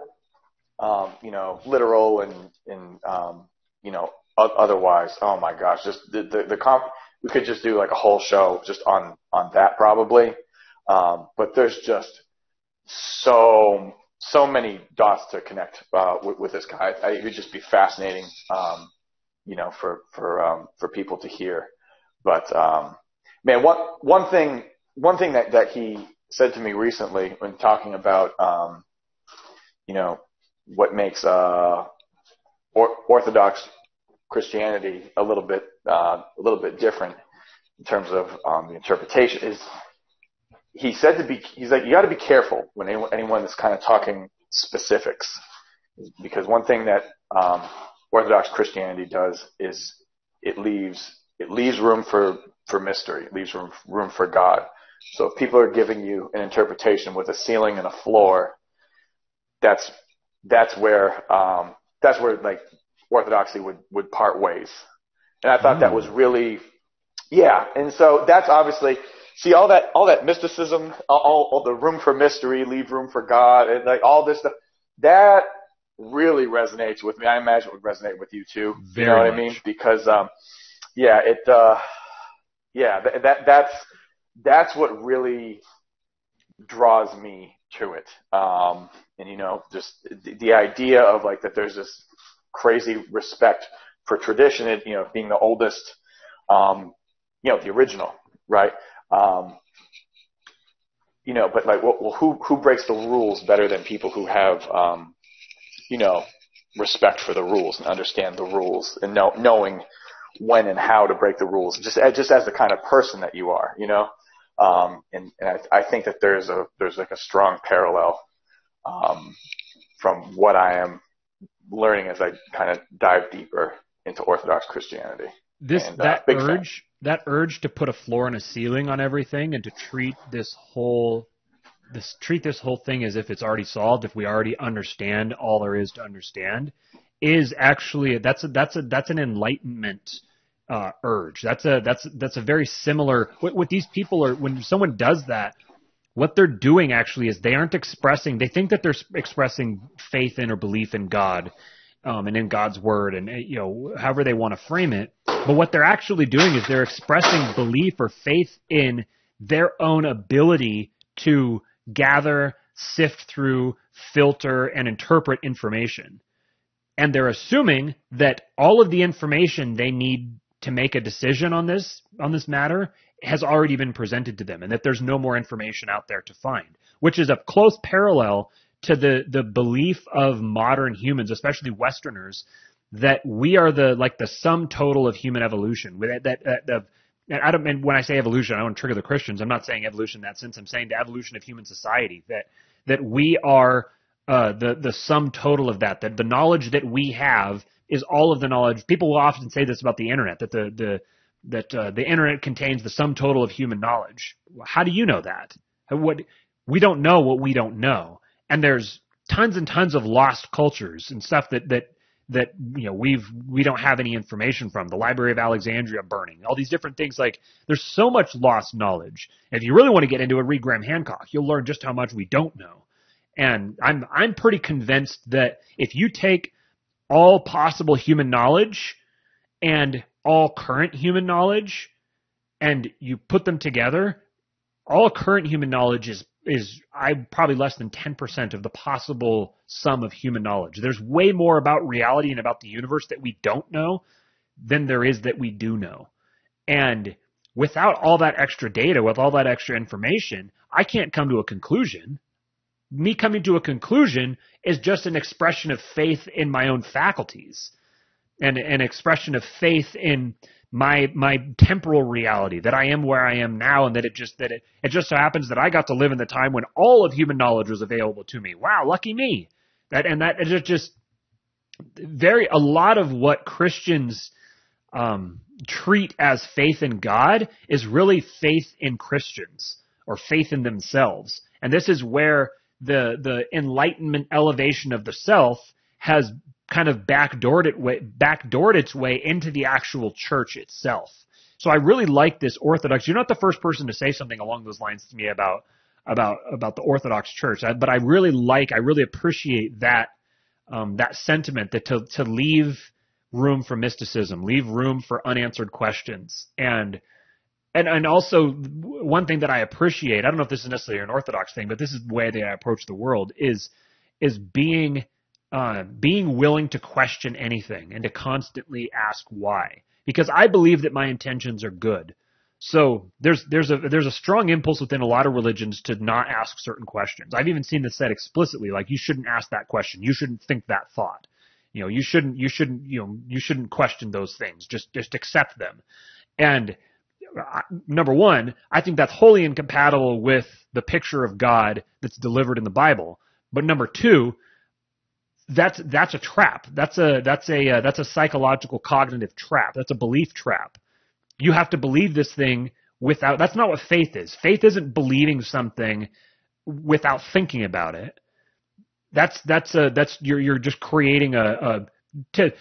um, you know, literal and, and um, you know, otherwise. Oh my gosh, just the the, the comp. We could just do like a whole show just on on that probably. Um, but there's just so so many dots to connect uh, with, with this guy. I, it would just be fascinating, um, you know, for for um, for people to hear. But um, man, one one thing one thing that that he said to me recently when talking about, um, you know, what makes uh, or- Orthodox Christianity a little bit uh, a little bit different in terms of um, the interpretation is he said to be he's like you got to be careful when anyone, anyone is kind of talking specifics because one thing that um, Orthodox Christianity does is it leaves it leaves room for for mystery. It leaves room room for God. So if people are giving you an interpretation with a ceiling and a floor, that's that's where um, that's where like orthodoxy would would part ways. And I thought mm. that was really yeah. And so that's obviously see all that all that mysticism, all, all the room for mystery, leave room for God, and like all this stuff. That really resonates with me. I imagine it would resonate with you too. Very you know what much. I mean? Because um, yeah, it uh, yeah that, that that's that's what really draws me to it. Um, and you know, just the, the idea of like that there's this crazy respect for tradition, and, you know, being the oldest, um, you know, the original, right? Um, you know, but like, well, who who breaks the rules better than people who have, um, you know, respect for the rules and understand the rules and know, knowing when and how to break the rules, just just as the kind of person that you are, you know. Um, and, and I, I, think that there's a there's like a strong parallel um, from what I am learning as I kind of dive deeper into Orthodox Christianity. This and, uh, that uh, urge fan. that urge to put a floor and a ceiling on everything and to treat this whole this treat this whole thing as if it's already solved, if we already understand all there is to understand, is actually that's a, that's a that's an enlightenment uh, urge. That's a that's that's a very similar. What, what these people are when someone does that, what they're doing actually is they aren't expressing. They think that they're expressing faith in or belief in God, um, and in God's word, and you know however they want to frame it. But what they're actually doing is they're expressing belief or faith in their own ability to gather, sift through, filter, and interpret information. And they're assuming that all of the information they need to make a decision on this on this matter has already been presented to them and that there's no more information out there to find which is a close parallel to the the belief of modern humans especially westerners that we are the like the sum total of human evolution that that, that, that and I don't, and when I say evolution, I don't trigger the Christians. I'm not saying evolution in that sense. I'm saying the evolution of human society. That that we are uh, the the sum total of that. That the knowledge that we have is all of the knowledge. People will often say this about the internet that the the that uh, the internet contains the sum total of human knowledge. How do you know that? What we don't know what we don't know, and there's tons and tons of lost cultures and stuff that that that you know we've we don't have any information from the library of alexandria burning all these different things like there's so much lost knowledge if you really want to get into it read graham hancock you'll learn just how much we don't know and i'm i'm pretty convinced that if you take all possible human knowledge and all current human knowledge and you put them together, all current human knowledge is is I probably less than 10% of the possible sum of human knowledge. There's way more about reality and about the universe that we don't know than there is that we do know. And without all that extra data, with all that extra information, I can't come to a conclusion me coming to a conclusion is just an expression of faith in my own faculties and an expression of faith in my my temporal reality that I am where I am now and that it just that it, it just so happens that I got to live in the time when all of human knowledge was available to me. Wow, lucky me. That and that is just very a lot of what Christians um, treat as faith in God is really faith in Christians or faith in themselves. And this is where the the enlightenment elevation of the self has kind of backdoored it way, backdoored its way into the actual church itself. So I really like this Orthodox. You're not the first person to say something along those lines to me about about about the Orthodox Church, but I really like, I really appreciate that um, that sentiment that to to leave room for mysticism, leave room for unanswered questions, and and and also one thing that I appreciate, I don't know if this is necessarily an orthodox thing, but this is the way that I approach the world is is being uh, being willing to question anything and to constantly ask why, because I believe that my intentions are good. So there's there's a there's a strong impulse within a lot of religions to not ask certain questions. I've even seen this said explicitly, like you shouldn't ask that question, you shouldn't think that thought, you know, you shouldn't you shouldn't you know you shouldn't question those things, just just accept them, and number one, I think that's wholly incompatible with the picture of God that's delivered in the Bible. But number two, that's that's a trap. That's a that's a uh, that's a psychological cognitive trap. That's a belief trap. you have to believe this thing without. That's not what faith is. Faith isn't believing something without thinking about it. That's that's a that's you're you're just creating a, a to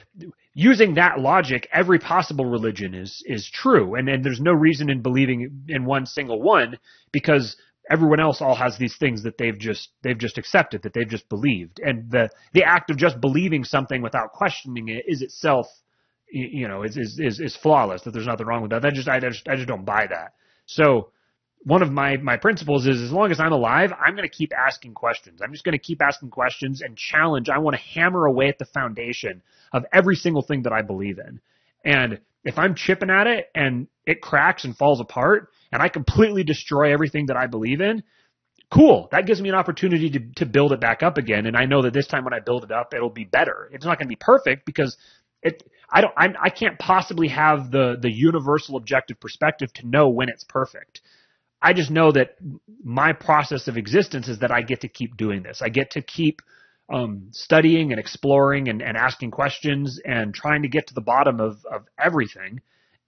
using that logic, every possible religion is is true, and and there's no reason in believing in one single one because everyone else all has these things that they've just they've just accepted that they've just believed, and the the act of just believing something without questioning it is itself, you know, is is is, is flawless. That there's nothing wrong with that. I just I just I just don't buy that. So one of my my principles is as long as I'm alive, I'm going to keep asking questions. I'm just going to keep asking questions and challenge. I want to hammer away at the foundation of every single thing that I believe in. And if I'm chipping at it and it cracks and falls apart and I completely destroy everything that I believe in, cool. That gives me an opportunity to, to build it back up again. And I know that this time when I build it up, it'll be better. It's not going to be perfect because it, I don't, I'm, I can't possibly have the, the universal objective perspective to know when it's perfect. I just know that my process of existence is that I get to keep doing this. I get to keep um, studying and exploring and, and asking questions and trying to get to the bottom of, of everything.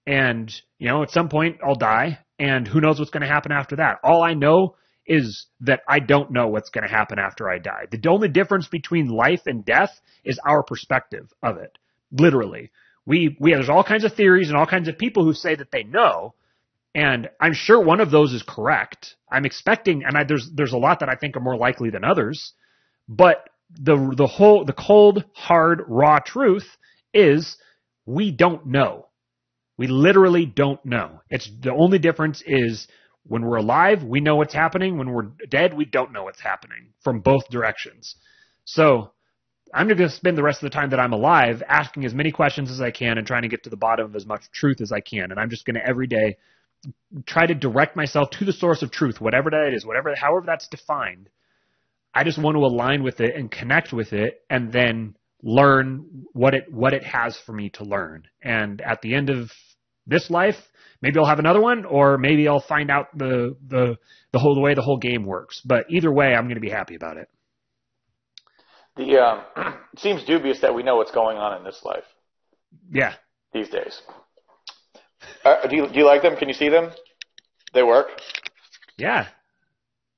And, you know, at some point I'll die and who knows what's going to happen after that. All I know is that I don't know what's going to happen after I die. The only difference between life and death is our perspective of it. Literally. We, we, there's all kinds of theories and all kinds of people who say that they know, and I'm sure one of those is correct. I'm expecting, and I, there's there's a lot that I think are more likely than others. But the the whole the cold, hard, raw truth is we don't know. We literally don't know. It's the only difference is when we're alive, we know what's happening. When we're dead, we don't know what's happening from both directions. So I'm going to spend the rest of the time that I'm alive asking as many questions as I can and trying to get to the bottom of as much truth as I can. And I'm just going to every day try to direct myself to the source of truth, whatever that is, whatever, however that's defined. I just want to align with it and connect with it and then learn what it, what it has for me to learn. And at the end of this life, maybe I'll have another one or maybe I'll find out the, the, the whole, the way the whole game works. But either way, I'm going to be happy about it. The, um, it seems dubious that we know what's going on in this life. Yeah. These days. Uh, do you do you like them? Can you see them? They work. Yeah,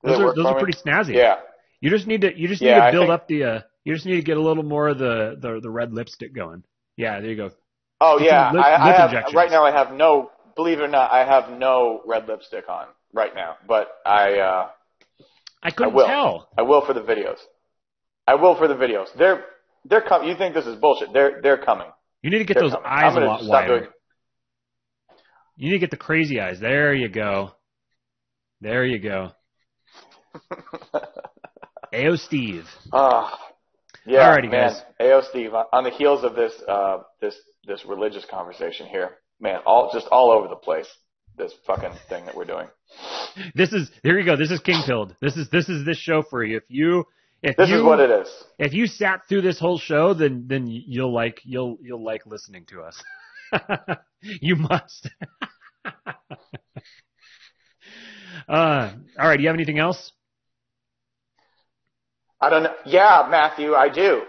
those are those are pretty snazzy. Yeah. You just need to you just need yeah, to build think... up the uh, you just need to get a little more of the the, the red lipstick going. Yeah, there you go. Oh yeah, lip, I, lip I have right now. I have no. Believe it or not, I have no red lipstick on right now, but I. uh I couldn't I will. tell. I will for the videos. I will for the videos. They're they're coming. You think this is bullshit? They're theyey're coming. You need to get they're those coming. eyes a lot wider. Doing, you need to get the crazy eyes. There you go. There you go. AO Steve. Uh, yeah, Alrighty, man. guys. AO Steve. On the heels of this, uh, this, this religious conversation here, man, all just all over the place. This fucking thing that we're doing. This is here you go. This is King Pilled. This is this is this show for you. If you if this you, is what it is. If you sat through this whole show, then then you'll like you'll you'll like listening to us. you must. uh, all right. Do you have anything else? I don't know. Yeah, Matthew, I do.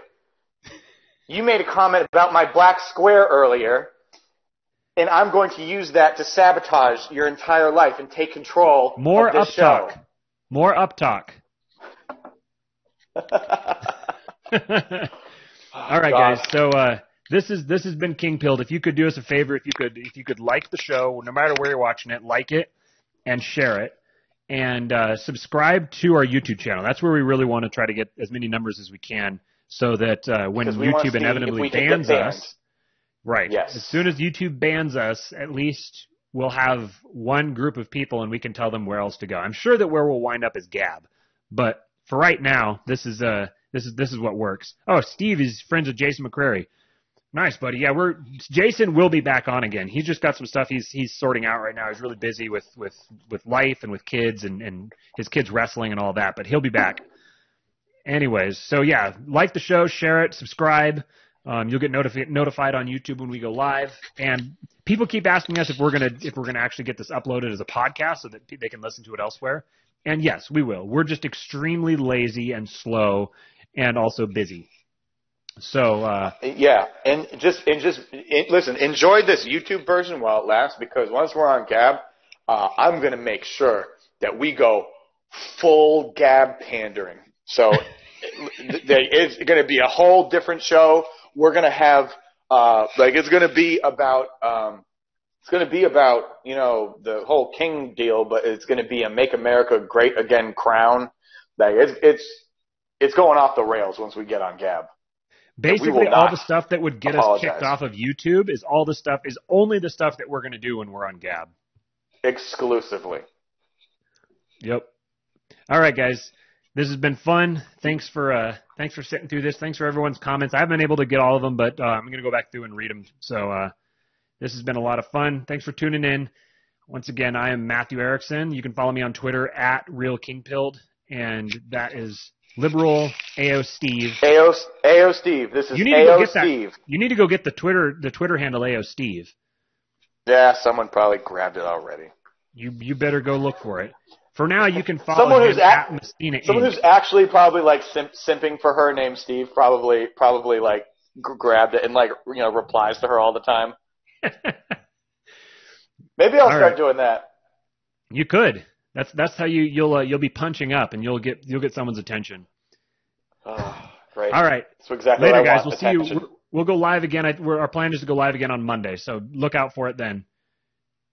You made a comment about my black square earlier, and I'm going to use that to sabotage your entire life and take control More of this up show. talk. More up talk. all right, guys. So uh, this is this has been King Pilled. If you could do us a favor, if you could if you could like the show, no matter where you're watching it, like it and share it, and uh, subscribe to our YouTube channel. That's where we really want to try to get as many numbers as we can, so that uh, when YouTube inevitably bans us, right? Yes. As soon as YouTube bans us, at least we'll have one group of people, and we can tell them where else to go. I'm sure that where we'll wind up is Gab, but for right now, this is uh this is this is what works. Oh, Steve is friends with Jason McCrary. Nice, buddy. Yeah, we're Jason will be back on again. He's just got some stuff he's he's sorting out right now. He's really busy with with with life and with kids and and his kids wrestling and all that, but he'll be back. Anyways, so yeah, like the show, share it, subscribe. Um, you'll get notifi- notified on YouTube when we go live. And people keep asking us if we're gonna if we're gonna actually get this uploaded as a podcast so that they can listen to it elsewhere. And yes, we will. We're just extremely lazy and slow and also busy. So uh, Yeah, and just and just and listen. Enjoy this YouTube version while it lasts, because once we're on Gab, uh, I'm gonna make sure that we go full Gab pandering. So it's gonna be a whole different show. We're gonna have uh, like it's gonna be about um, it's gonna be about you know the whole King deal, but it's gonna be a Make America Great Again crown. Like it's it's it's going off the rails once we get on Gab. Basically, all the stuff that would get us kicked off of YouTube is all the stuff is only the stuff that we're going to do when we're on Gab. Exclusively. Yep. All right, guys. This has been fun. Thanks for uh, thanks for sitting through this. Thanks for everyone's comments. I haven't been able to get all of them, but uh, I'm going to go back through and read them. So uh, this has been a lot of fun. Thanks for tuning in. Once again, I am Matthew Erickson. You can follow me on Twitter at RealKingPilled, and that is liberal AO Steve. AO, AO Steve. This is You need to go AO get that. Steve. You need to go get the Twitter the Twitter handle AO Steve. Yeah, someone probably grabbed it already. You you better go look for it. For now, you can follow Someone who's at at- Messina Someone Inc. who's actually probably like simp- simping for her name Steve probably probably like g- grabbed it and like you know replies to her all the time. Maybe I'll All start right. doing that. You could. That's that's how you you'll uh, you'll be punching up and you'll get you'll get someone's attention. Oh, great. All right, So exactly later what I guys. We'll see you. We'll go live again. I, we're, our plan is to go live again on Monday, so look out for it then.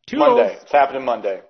Toodles. Monday. It's happening Monday.